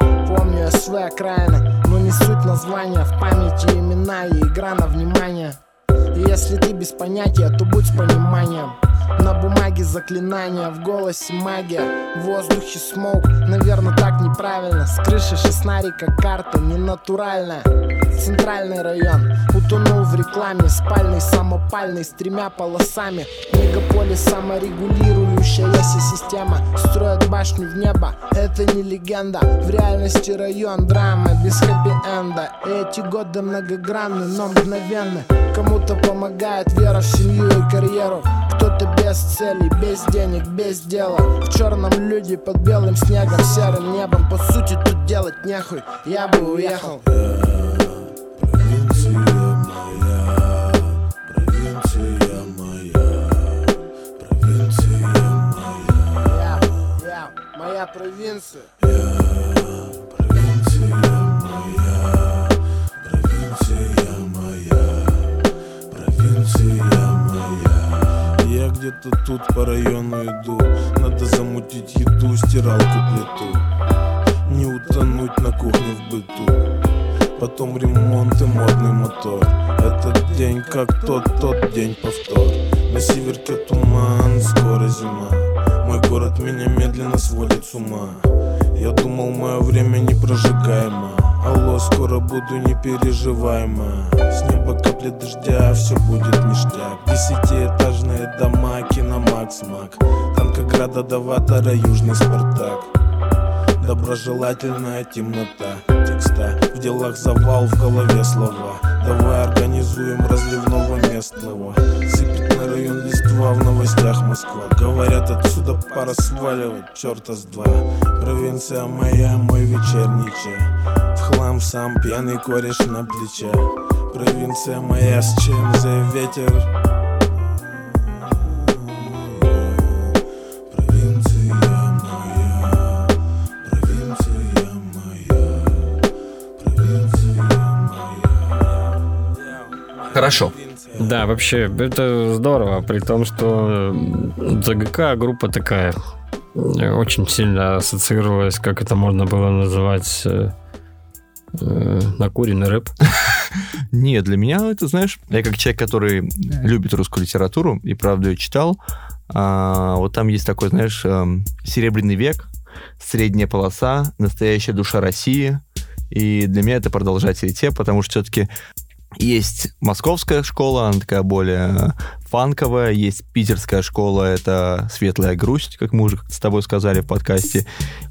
Помню СВ окраины, но не суть названия. В памяти имена и игра на внимание И если ты без понятия, то будь с пониманием. На бумаге заклинания, в голосе магия. В воздухе смоук, наверное так неправильно. С крыши шестнарика карта ненатуральная. Центральный район утонул в рекламе. Спальный, самопальный, с тремя полосами. Мегаполис саморегулирующаяся система. Строят башню в небо, это не легенда. В реальности район драма без хэппи-энда. Эти годы многогранны, но мгновенны. Кому-то помогает вера в семью и карьеру. Кто-то без целей, без денег, без дела? В черном люди под белым снегом, серым небом. По сути тут делать нехуй, я бы уехал. Я, я, моя провинция. Я где-то тут по району иду. Надо замутить еду, стиралку плиту. Не утонуть на кухне в быту. Потом ремонт и модный мотор. Этот день как тот, тот день повтор. На северке туман, скоро зима. Мой город меня медленно сводит с ума. Я думал, мое время непрожигаемо. Алло, скоро буду не переживай, ма. С неба капли дождя, все будет ништяк. Десятиэтажные дома, киномакс, мак Танкограда до Ватора, южный Спартак. Доброжелательная темнота текста. В делах завал, в голове слова. Давай организуем разливного местного Сыпет на район листва в новостях Москва. Говорят отсюда пора сваливать, черта с два. Провинция моя, мой вечерний чай. В хлам сам пьяный кореш на плече Провинция моя, с чем за ветер Провинция моя, провинция моя, провинция Хорошо. Да, вообще, это здорово, при том, что ЗГК группа такая э, очень сильно ассоциировалась, как это можно было называть, э, э, накуренный рэп. Нет, для меня это, знаешь, я как человек, который любит русскую литературу и правда ее читал, а, вот там есть такой, знаешь, эм, Серебряный век, Средняя полоса, Настоящая душа России, и для меня это продолжатели те, потому что все-таки есть московская школа, она такая более фанковая, есть питерская школа, это светлая грусть, как мы уже с тобой сказали в подкасте,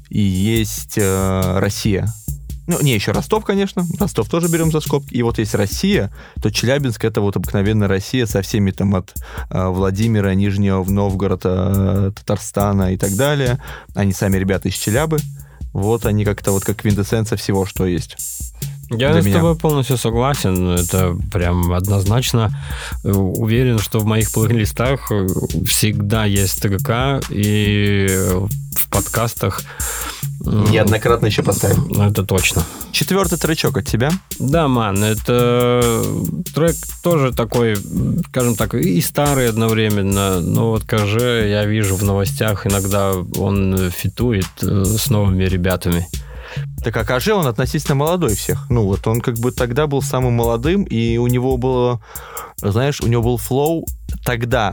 и есть э, Россия, ну, не, еще Ростов, конечно. Ростов тоже берем за скобки. И вот есть Россия, то Челябинск это вот обыкновенная Россия со всеми там от э, Владимира, Нижнего Новгорода, э, Татарстана и так далее. Они сами ребята из Челябы. Вот они как-то вот как квинтэссенция всего, что есть. Я с меня. тобой полностью согласен. Это прям однозначно. Уверен, что в моих плейлистах э, всегда есть ТГК, и в подкастах Неоднократно еще поставим. Ну, это точно. Четвертый тречок от тебя? Да, ман, это трек тоже такой, скажем так, и старый одновременно, но вот КЖ я вижу в новостях иногда он фитует э, с новыми ребятами. Так а Каже, он относительно молодой всех. Ну вот он как бы тогда был самым молодым, и у него было, знаешь, у него был флоу тогда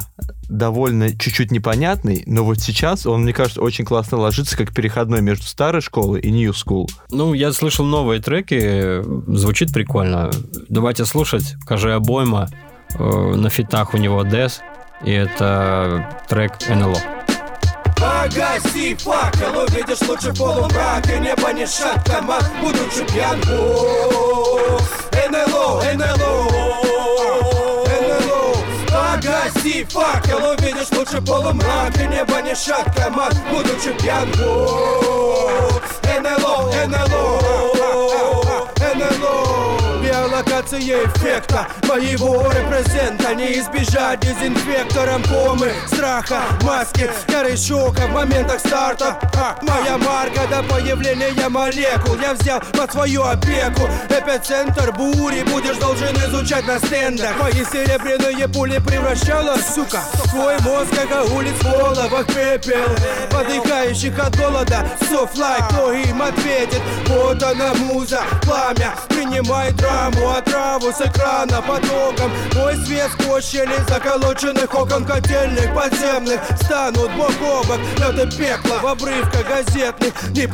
довольно чуть-чуть непонятный, но вот сейчас он, мне кажется, очень классно ложится как переходной между старой школой и New School. Ну, я слышал новые треки, звучит прикольно. Давайте слушать. Каже обойма. Э, на фитах у него Дес, и это трек НЛО. Погаси факел, увидишь лучше полумрак И небо не шатка, будучи пьян. НЛО, НЛО НЛО. Погаси факел, увидишь лучше полумрак И небо не шатка, будучи пьян. НЛО, НЛО НЛО Биолокация эффекта. Моего репрезента Не избежать дезинфектором комы Страха, маски, коры шока В моментах старта. А, Моя марка до появления молекул. Я взял под свою опеку. Эпицентр бури Будешь должен изучать на стендах. Мои серебряные пули превращала, сука Твой мозг, как улиц в пепел. Подыхающих от голода Софлайк, кто им ответит? Вот она муза, пламя Принимай драму, отраву с экрана потоком. Мой свет сквозь щели заколоченных окон котельных подземных. Станут бок о бок, это пекло в обрывках газетных. Не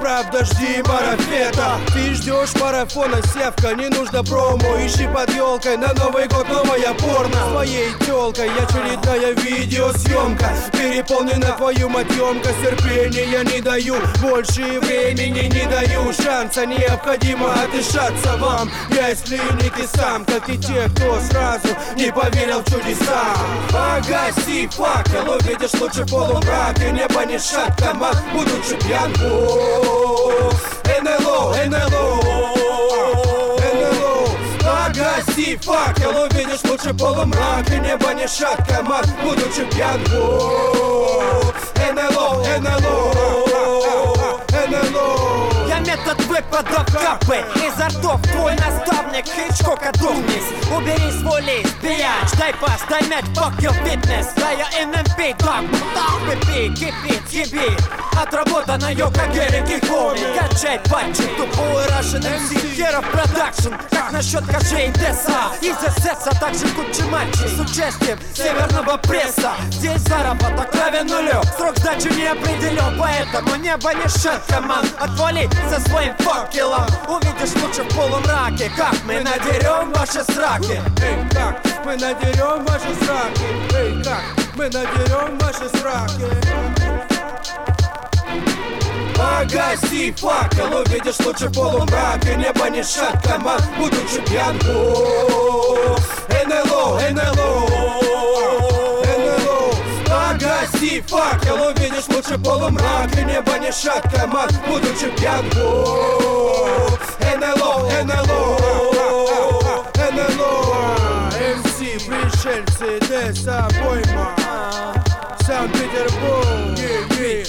правда, жди марафета. Ты ждешь марафона, севка, не нужно промо. Ищи под елкой, на Новый год новая порно. С моей телкой очередная видеосъемка. Переполнена твою матемка, терпения не даю. Больше времени не даю, шанса необходимо отдышаться Я из клиники сам, как и те, кто сразу не поверил в чудеса. Погаси факел, увидишь лучше полумрак И небо не шатка, маг, будучи пьян. НЛО, НЛО НЛО. Погаси факел, увидишь лучше полумрак И небо не шатка, маг, будучи пьян. НЛО, НЛО НЛО. Я метод выпадов капы Изо ртов твой наставник Хичкок одумнись Убери свой лист, биач Дай пас, дай мяч, fuck your fitness. Да я НМП, так, мутал пипи Кипит, кипит Отработано гелик и хоми Качай патчи, тупой Russian MC Херов продакшн Как насчет кашей Теса? Из СС, также кучи матчей С участием северного пресса. Здесь заработок равен нулю. Срок сдачи не определен Поэтому небо не шат, команд Отвали со своим факелом Увидишь лучше в полумраке Как мы надерем ваши сраки. Эй, как мы надерем ваши сраки? Эй, как мы надерем ваши сраки? Погаси факел, увидишь лучше полумрак И небо не шат, команд, будучи пьян. НЛО НЛО Погаси факел, увидишь лучше полумрак. И небо не шат, команд, будучи пьян НЛО, НЛО НЛО МС, пришельцы, Деса, пойма Санкт-Петербург, yeah, yeah.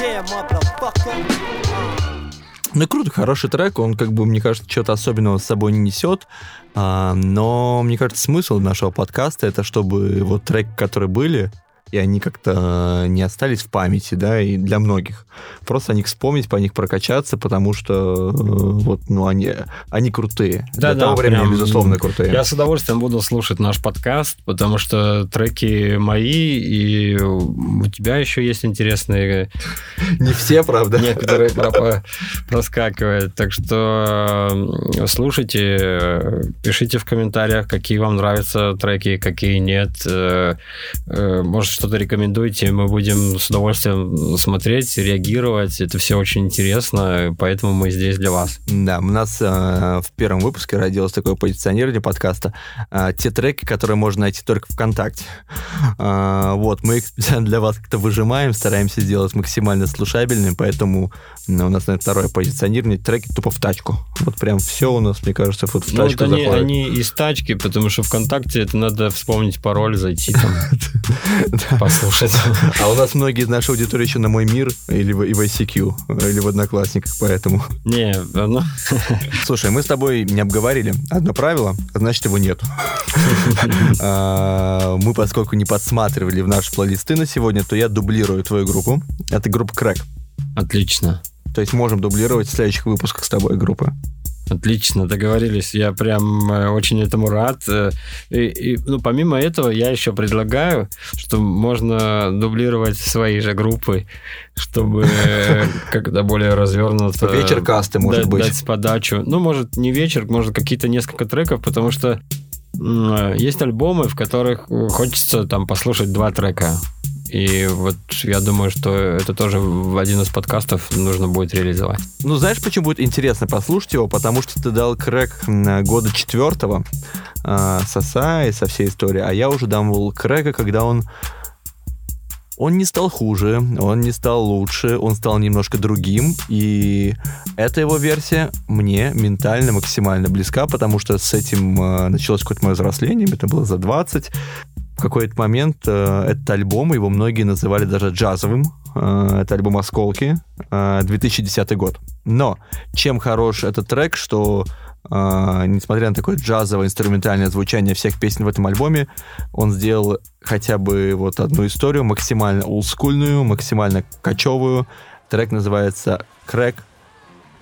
Yeah, motherfucker Ну, круто, хороший трек, он, как бы, мне кажется, что-то особенного с собой не несет, а, но, мне кажется, смысл нашего подкаста это, чтобы вот треки, которые были, и они как-то не остались в памяти, да, и для многих. Просто о них вспомнить, по них прокачаться, потому что э, вот, ну, они, они крутые. Да, для да, того времени, прям безусловно, крутые. Я с удовольствием буду слушать наш подкаст, потому что треки мои, и у тебя еще есть интересные... Не все, правда. Некоторые про- проскакивают. Так что э, слушайте, э, пишите в комментариях, какие вам нравятся треки, какие нет. Э, э, Может, что-то рекомендуйте, мы будем с удовольствием смотреть, реагировать. Это все очень интересно, поэтому мы здесь для вас. Да, у нас э, в первом выпуске родилось такое позиционирование подкаста. Э, те треки, которые можно найти только ВКонтакте. Э, вот, мы их для вас как-то выжимаем, стараемся сделать максимально слушабельным, поэтому ну, у нас, наверное, второе позиционирование. Треки тупо в тачку. Вот прям все у нас, мне кажется, вот в Ну, тачку вот они, заходит. они из тачки, потому что ВКонтакте это надо вспомнить пароль, зайти там. послушать. А у нас многие из нашей аудитории еще на Мой Мир или в, и в ICQ, или в Одноклассниках, поэтому... Не, ну... Слушай, мы с тобой не обговорили одно правило, а значит его нет. А, Мы, поскольку не подсматривали в наши плейлисты на сегодня, то я дублирую твою группу. Это группа Крэк. Отлично. То есть можем дублировать в следующих выпусках с тобой группы. Отлично, договорились. Я прям э, очень этому рад. Э, И, и, ну, помимо этого, я еще предлагаю, что можно дублировать свои же группы, чтобы э, как-то более развернуто... Вечер касты, может быть. Дать подачу. Ну, может, не вечер, может, какие-то несколько треков, потому что есть альбомы, в которых хочется там послушать два трека. И вот я думаю, что это тоже в один из подкастов нужно будет реализовать. Ну, знаешь, почему будет интересно послушать его? Потому что ты дал крэк м, года четвертого э, с Оса и со всей историей, а я уже дам крэка, когда он он не стал хуже, он не стал лучше, он стал немножко другим, и эта его версия мне ментально максимально близка, потому что с этим э, началось какое-то мое взросление, это было за 20. В какой-то момент э, этот альбом, его многие называли даже джазовым, э, это альбом «Осколки», э, 2010 год. Но чем хорош этот трек, что э, несмотря на такое джазовое инструментальное звучание всех песен в этом альбоме, он сделал хотя бы вот одну историю максимально олдскульную, максимально качёвую. Трек называется «Крэк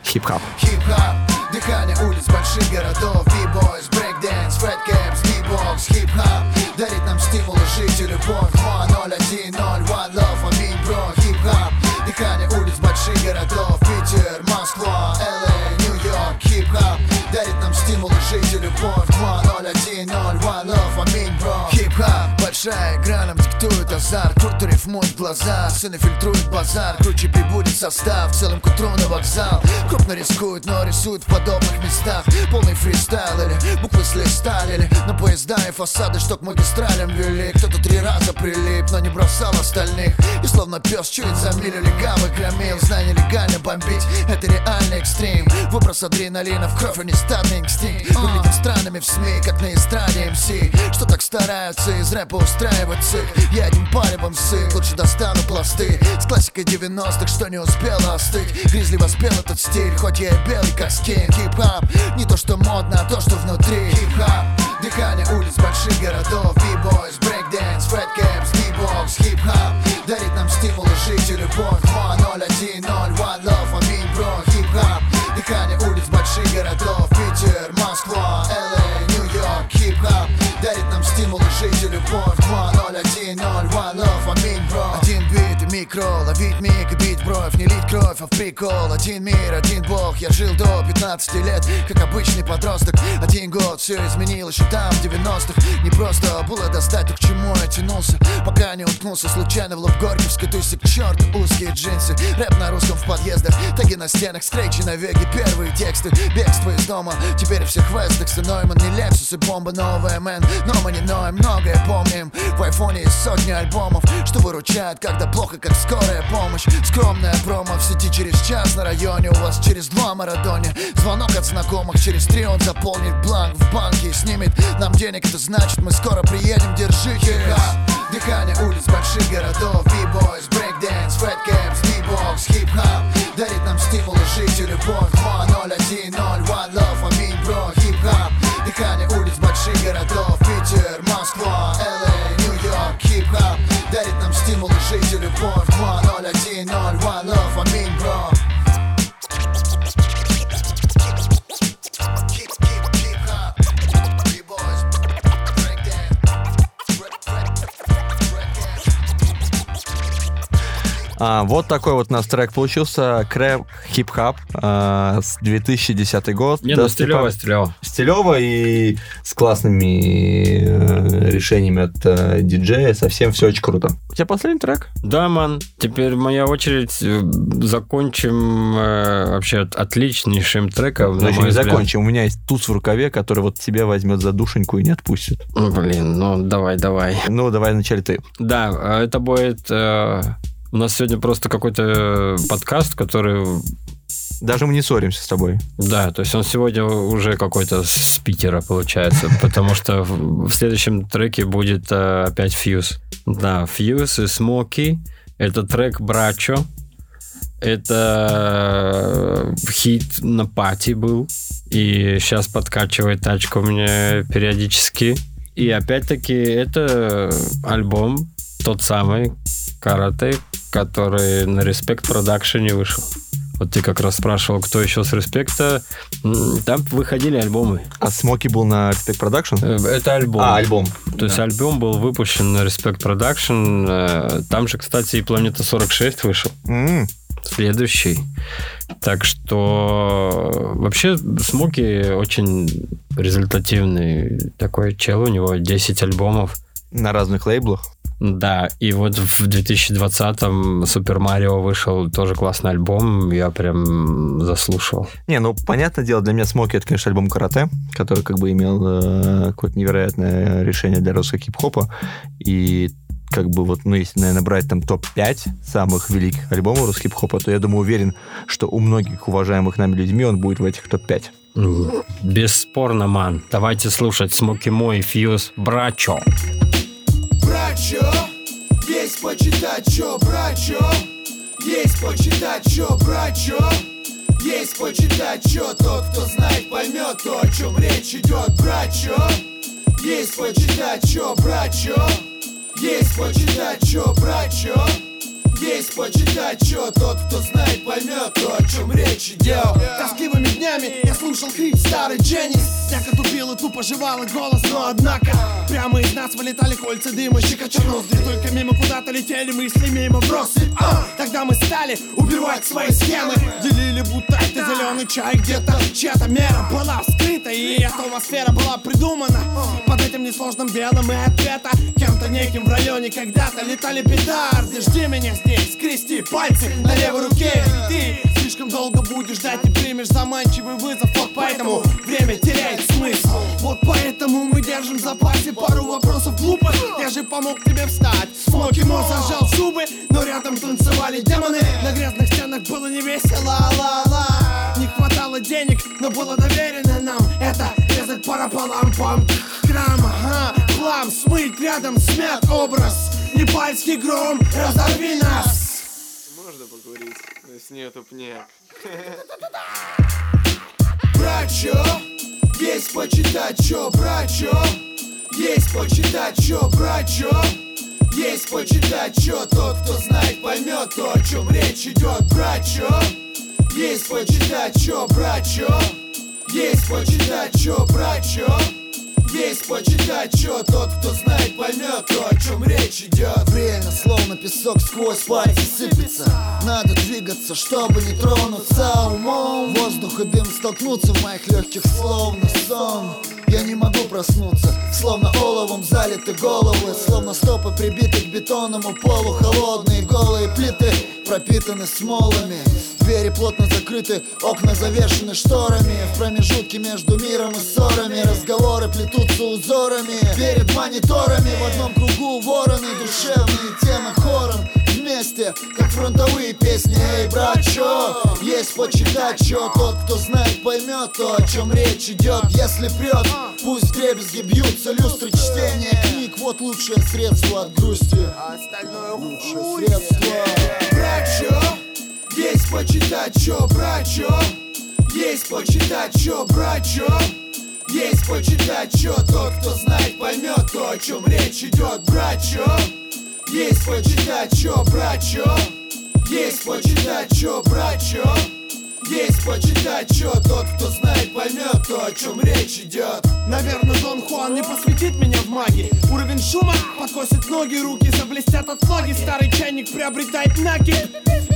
Хип-хоп». Хип-хоп, дыхание улиц больших городов жить и любовь 010, 01 love, аминь, бро Хип-хоп, дыхание улиц больших городов Питер, Москва, LA, Нью-Йорк Хип-хоп, дарит нам стимулы жить и любовь 010, 01 love, аминь, бро Хип-хоп, большая игра нам азарт Круто рифмует глаза, сыны фильтрует базар. Круче прибудет состав, целым к утру на вокзал. Крупно рискует, но рисует в подобных местах. Полный фристайл или буквы с листа или На поезда и фасады, что к магистралям вели. Кто-то три раза прилип, но не бросал остальных. И словно пес чует за милю легавый громил. Знай нелегально бомбить, это реальный экстрим. Выброс адреналина в кровь, а не стадный инстинкт. Выглядим странными в СМИ, как на эстраде MC. Что так стараются из рэпа устраивать цирк Я одним палевом сыт, лучше достану пласты. С классикой 90-х, что не успела остыть. Гризли воспел этот стиль, хоть я и белый как скин Хип-хоп, не то что модно, а то что внутри. Хип-хоп, дыхание улиц больших городов. Breakdance, fat caps, beatbox, хип-хоп Дарит нам стимулы жить и любовь. 010, 01 love, аминь, бро Хип-хоп, дыхание улиц больших городов. Питер, Москва, бит и микро, ловить в прикол Один мир, один бог. Я жил до 15 лет, как обычный подросток. Один год, все изменилось, и там в 90-х Не просто было достать то, к чему я тянулся. Пока не уткнулся случайно в лоб Горьковской тусе. К узкие джинсы, рэп на русском в подъездах. Таги на стенах, скрейчи на веге Первые тексты, бегство из дома Теперь в всех вестах, Нойман, не Лексус и бомба новая, мэн. Но мы не ноем, многое помним. В айфоне есть сотни альбомов Что выручает, когда плохо, как скорая помощь. Скромная промо в сети через час на районе У вас через два марадоне. Звонок от знакомых, через три он заполнит бланк В банке и снимет нам денег. Это значит, мы скоро приедем, держи хип-хоп Дыхание улиц больших городов B-boys, breakdance, fat caps, beatbox, хип-хоп Дарит нам стимулы жить и любовь. 010, 01 love, аминь, бро Хип-хоп, дыхание улиц больших городов Питер, Москва, LA, Нью-Йорк Хип-хоп дарит нам стимулы жить и любовь А, вот такой вот у нас трек получился. Крэп хип-хоп а, с 2010 год. Не, Да, ну стилево, стилево. Стилево и с классными э, решениями от э, диджея. Совсем все очень круто. У тебя последний трек? Да, ман. Теперь моя очередь. Э, Закончим э, вообще от- отличнейшим треком. На еще не взгляд. закончим. У меня есть туз в рукаве, который вот тебя возьмет за душеньку и не отпустит. Ну, Блин, ну давай, давай. Ну, давай вначале ты. Да, э, это будет... э, У нас сегодня просто какой-то подкаст, который Даже мы не ссоримся с тобой. Да, то есть он сегодня уже какой-то с Питера получается, потому что в следующем треке будет э, опять Фьюз. Да, Фьюз и Смоки. Это трек Брачо. Это э, хит на пати был. И сейчас подкачивает тачка у меня периодически. И опять-таки это альбом тот самый Карате, который на Respect Production вышел. Вот ты как раз спрашивал, кто еще с Респекта. Там выходили альбомы. А Смоки был на Respect Production? Э, Это альбом. А, альбом. То есть альбом был выпущен на Respect Production. Э, Там же, кстати, и Планета 46 вышел. М. Следующий. Так что вообще Смоки очень результативный такой чел. У него 10 альбомов. На разных лейблах. Да, и вот в 2020-м Супер Марио вышел тоже классный альбом, я прям заслушал. Не, ну, понятное дело, для меня Смоки это, конечно, альбом Карате, который как бы имел э, какое-то невероятное решение для русского хип-хопа. И как бы вот, ну, если, наверное, брать там топ-5 самых великих альбомов русского хип-хопа, то я думаю, уверен, что у многих уважаемых нами людьми он будет в этих топ-5. Бесспорно, ман. Давайте слушать Смоки Мой, Фьюз, Брачо. Брачо, есть почитать, чё, брачо Есть почитать, чё, брачо Есть почитать, чё, тот, кто знает, поймет то, о чем речь идет, брачо Есть почитать, чё, брачо Есть почитать, чё, брачо есть почитать, чё тот, кто знает, поймет то, о чем речь идет Тоскливыми днями я слушал крик старый Дженнис Всяко тупил и тупо жевал голос, но однако Прямо из нас вылетали кольца дыма, щекоча ноздри. Только мимо куда-то летели мысли, мимо вбросы. А, Тогда мы стали убивать свои схемы. Делили будто это зеленый чай где-то Чья-то мера была вскрыта И атмосфера была придумана. Под этим несложным делом и ответа Кем-то неким в районе когда-то летали петарды. Жди меня здесь, скрести пальцы на левой руке. И ты слишком долго будешь ждать и примешь заманчивый вызов. Вот поэтому время теряет смысл. Вот поэтому мы держим в запасе пару вопросов глупых Я же помог тебе встать. Смоки Мо зажал зубы, но рядом танцевали демоны. На грязных стенах было не весело, ла-ла Не хватало денег, но было доверено нам. Это резать пара палам пам. Грамм, ага, хлам, смыть рядом смят образ Непальский гром, разорви нас. Можно поговорить? С нету пня. Брачо, есть почитать, чё, брачо Есть почитать, чё, брачо Есть почитать, чё, тот, кто знает, поймет то, о чем речь идет, брачо Есть почитать, чё, брачо Есть почитать, чё, брачо Есть почитать, чё, тот, кто знает, идет. Время словно песок сквозь пальцы сыпется. Надо двигаться, чтобы не тронуться умом. Воздух и дым столкнутся в моих легких словно сон проснуться, словно оловом залиты головы Словно стопы прибиты к бетонному полу Холодные голые плиты пропитаны смолами. Двери плотно закрыты, окна завешены шторами В промежутке между миром и ссорами Разговоры плетутся узорами Перед мониторами в одном кругу вороны Душевные темы хором вместе, как фронтовые песни. Эй, брачо, есть почитать, чё Тот, кто знает, поймет то, о чем речь идет Если прет, пусть дребезги бьются люстры чтения Книг, вот лучшее средство от грусти. Лучшее средство. Брачо, есть почитать, чё, брачо Есть почитать, чё, брачо Есть почитать, чё, тот, кто знает, поймет то, о чем речь идет, брачо Есть почитать, чё, брачо Есть почитать, чё, брачо Есть почитать, чё, тот, кто знает, поймет то, о чем речь идет Наверное, Дон Хуан не посвятит меня в магии Уровень шума подкосит ноги, руки заблестят от флаги. Старый чайник приобретает накид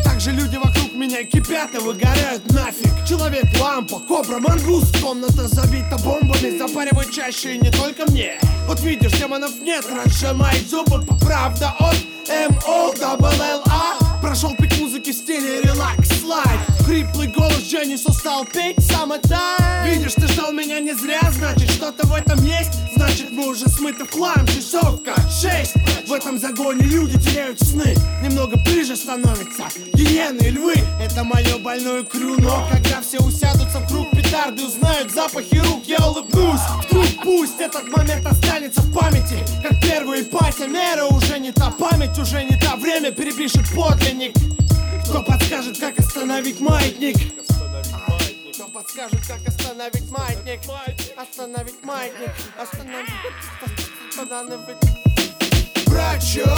Также люди вокруг меня кипят и выгорают нафиг. Человек-лампа, кобра, мангус Комната забита бомбами, запаривают чаще и не только мне. Вот видишь, демонов нет, разжимай зубы. Правда от M.O. Double L.A. Прошел пик музыки в стиле релакс слайд хриплый голос Дженнису стал петь Summertime Видишь, ты ждал меня не зря, значит что-то в этом есть. Значит мы уже смыты в хлам, часовка шесть. В этом загоне люди теряют сны. Немного ближе становятся гиены и львы. Это мое больное крю, но когда все усядутся в круг петарды Узнают запахи рук, я улыбнусь. Вдруг пусть этот момент останется в памяти. Как первый патя мера уже не та память Уже не та время. Перепишет подлинник подскажет, как остановить маятник. Подскажет, как остановить маятник? Остановить маятник Остановить Брачо,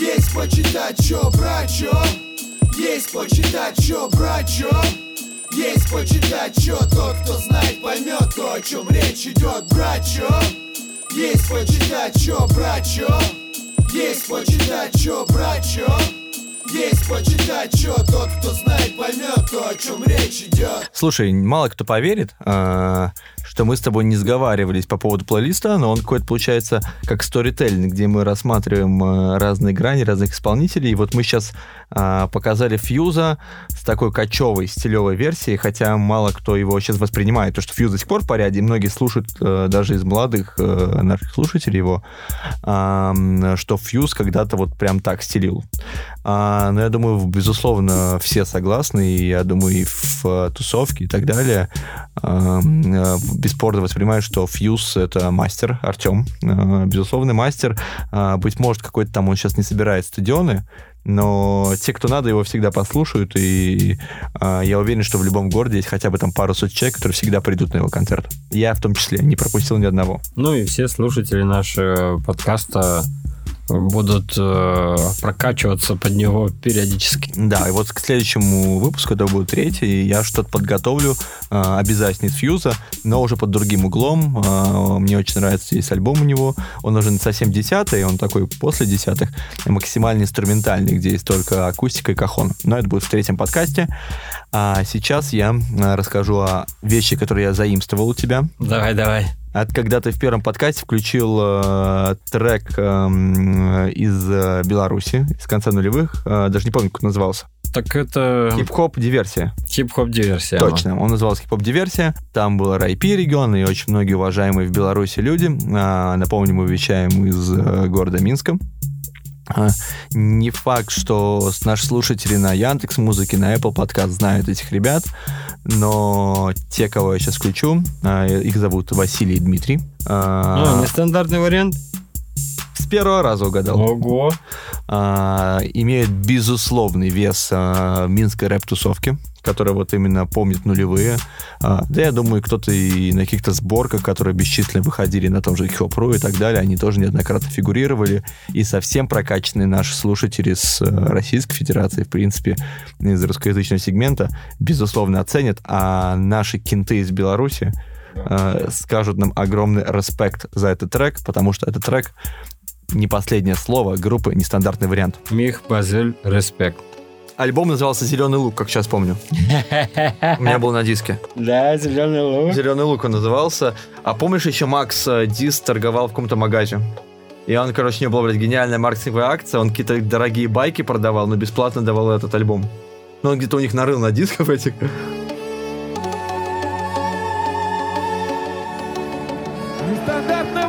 есть почитать, чё, брачо Есть почитать, чё, брачо Есть почитать, чё, тот, кто знает, поймет то, о чем речь идет, брачо Есть почитать, чё, брачо Есть почитать, чё, брачо есть почитать, чё тот, кто знает, поймет то, о чем речь идет. Слушай, мало кто поверит, а, что мы с тобой не сговаривались по поводу плейлиста, но он какой-то получается как сторителлинг, где мы рассматриваем а, разные грани разных исполнителей. И вот мы сейчас а, показали Фьюза с такой кочевой, стилевой версией, хотя мало кто его сейчас воспринимает, потому что Фьюз до сих пор в порядке, и многие слушают а, даже из молодых а, наших слушателей его, а, что Фьюз когда-то вот прям так стилил. А, но я думаю, безусловно, все согласны, и я думаю, и в тусовке и так далее а, бесспорно воспринимают, что Фьюз — это мастер, Артем, а, безусловный мастер. А, быть может, какой-то там он сейчас не собирает стадионы, но те, кто надо, его всегда послушают, и э, я уверен, что в любом городе есть хотя бы там пару сот человек, которые всегда придут на его концерт. Я в том числе не пропустил ни одного. Ну и все слушатели нашего подкаста будут э, прокачиваться под него периодически. Да, и вот к следующему выпуску, это будет третий, я что-то подготовлю э, обязательно из Фьюза, но уже под другим углом. Э, мне очень нравится есть альбом у него. Он уже совсем десятый, он такой после десятых, максимально инструментальный, где есть только акустика и кахон. Но это будет в третьем подкасте. А сейчас я э, расскажу о вещи, которые я заимствовал у тебя. Давай, давай. От когда ты в первом подкасте включил э, трек э, из э, Беларуси, из конца нулевых, э, даже не помню, как он назывался. Так это... Хип-хоп диверсия. Хип-хоп диверсия. Точно, он назывался хип-хоп диверсия. Там был Райпи регион и очень многие уважаемые в Беларуси люди. А, напомню, мы вещаем из э, города Минска. А, Не факт, что наши слушатели на Яндекс Музыке, на Apple Podcast знают этих ребят, но те, кого я сейчас включу, а, их зовут Василий и Дмитрий. А, Ну, нестандартный вариант. С первого раза угадал. Ого. А, имеют безусловный вес а, минской рэп-тусовки, которая вот именно помнит нулевые. А, да, я думаю, кто-то и на каких-то сборках, которые бесчисленно выходили на том же Хип-Про и так далее, они тоже неоднократно фигурировали. И совсем прокачанные наши слушатели с э, Российской Федерации, в принципе, из русскоязычного сегмента, безусловно, оценят. А наши кенты из Беларуси э, скажут нам огромный респект за этот трек, потому что этот трек не последнее слово группы «Нестандартный вариант». Мих, Базель, респект. Альбом назывался «Зеленый лук», как сейчас помню. У меня был на диске. Да, зеленый лук. «Зеленый лук» он назывался. А помнишь, еще Макс э, Дис торговал в каком-то магазе? И он, короче, у него была, блядь, гениальная маркетинговая акция. Он какие-то дорогие байки продавал, но бесплатно давал этот альбом. Ну, он где-то у них нарыл на дисках этих. Нестандартный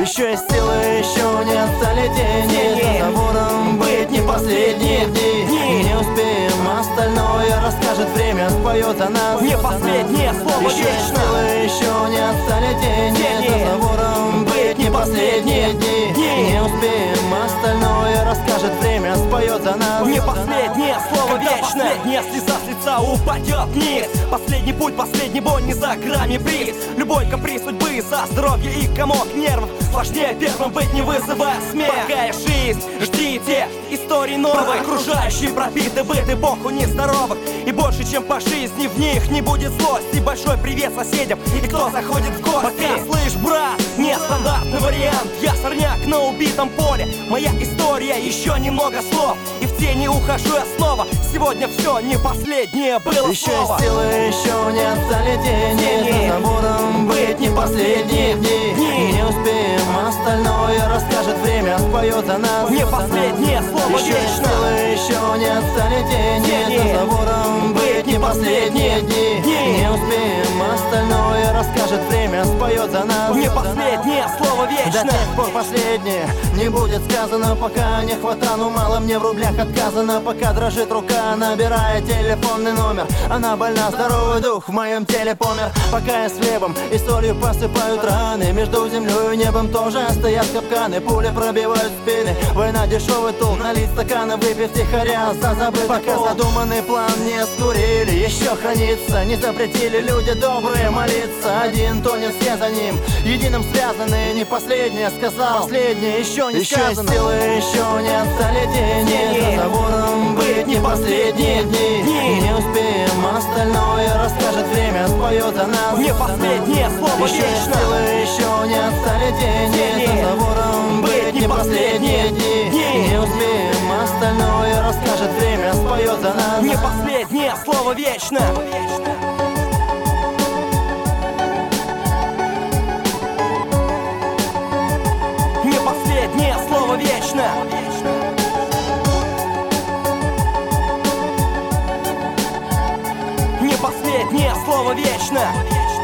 Еще есть силы, еще не отстали деньги За забором быть не последние дни Не успеем, остальное расскажет время Споет о нас Не последнее слово Еще вечно. силы, еще не отстали деньги. За забором быть не последние дни Дни. Не успеем, остальное расскажет время Споет о нас Не последнее слово Когда вечно Последняя слеза с лица упадет вниз. Последний путь, последний бой, не за грамми бриз Любой каприз судьбы за здоровье и комок нервов Сложнее первым быть, не вызывая смех. Плохая жизнь, ждите истории новой Окружающие пропиты быты богу нездоровых. И больше, чем по жизни в них не будет злости. Большой привет соседям и кто заходит в гости? Пока. Слышь, брат, нестандартный вариант. Я сорняк, но убитом поле. Моя история, еще немного слов. И в тени ухожу я снова. Сегодня все не последнее было Еще слово. есть силы, еще не отстали тени Тени. За забором быть не последние дни. Дни. Не успеем, остальное расскажет время. Споет за нас Не последнее слово Еще есть силы, еще не тени Тени. За забором быть не последние дни. Не успеем, остальное расскажет время Споет за нас. Не последнее слово до вечно тех пор последнее не будет сказано Пока не хватану, мало мне в рублях отказано. Пока дрожит рука, набирая телефонный номер. Она больна, здоровый дух в моем теле помер. Пока я с хлебом и солью посыпают раны Между землей и небом тоже стоят капканы. Пули пробивают спины, война дешевый тул. Налить стаканы, выпив тихоря за забытый Пока задуманный план не скурили Еще хранится, не запретили люди добрые молиться. Один тонет, все за ним Единым связаны, не последнее сказал Последнее еще не Еще сказано. Силы еще не отстали тени Тени. За забором быть не последние дни. Дни. Не успеем, остальное расскажет время Споет за нас. Не последнее слово Еще вечно. силы еще не отстали тени Тени. За забором быть не последние расскажет время Споет за нас. Не последнее слово вечно. Не последнее слово вечно. Не последнее слово вечно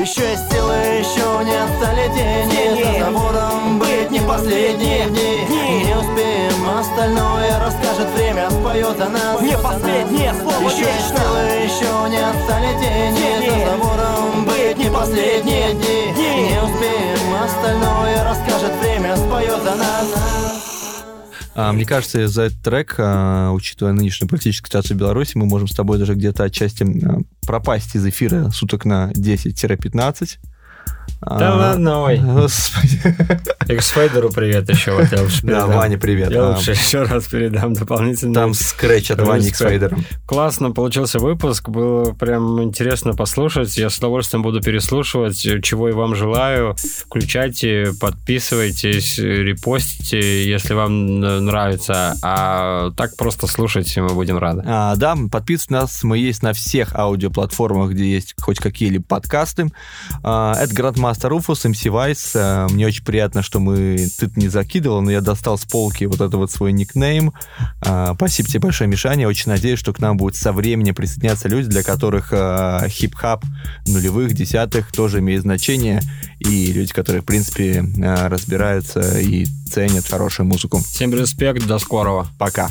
Еще есть силы, еще не отстали тени Тени. За забором быть не последние дни. Не успеем, остальное расскажет время Споет за нас Не последнее слово Еще есть силы, еще не отстали тени Тени. За забором быть не последние дни. Не успеем, остальное расскажет время Споет за нас А, мне кажется, за этот трек, а, учитывая нынешнюю политическую ситуацию в Беларуси, мы можем с тобой даже где-то отчасти а, пропасть из эфира суток на 10-15. Да А, ладно, ой. Господи. X-Файдеру привет еще. Вот я лучше Да, передам. Ване привет. Я А, лучше еще раз передам дополнительно. Там скретч от Вани X-Файдера. Классно получился выпуск, было прям интересно послушать. Я с удовольствием буду переслушивать, чего и вам желаю. Включайте, подписывайтесь, репостите, если вам нравится. А так просто слушайте, мы будем рады. А, да, подписывайтесь на нас. Мы есть на всех аудиоплатформах, где есть хоть какие-либо подкасты. А, это Grandmaster Rufus, MC Vice. А, мне очень приятно, что мы... Ты не закидывал, но я достал с полки вот это вот свой никнейм. А, спасибо тебе большое, Мишаня. Очень надеюсь, что к нам будут со временем присоединяться люди, для которых а, хип-хап нулевых, десятых тоже имеет значение. И люди, которые, в принципе, а, разбираются и ценят хорошую музыку. Всем респект, до скорого. Пока.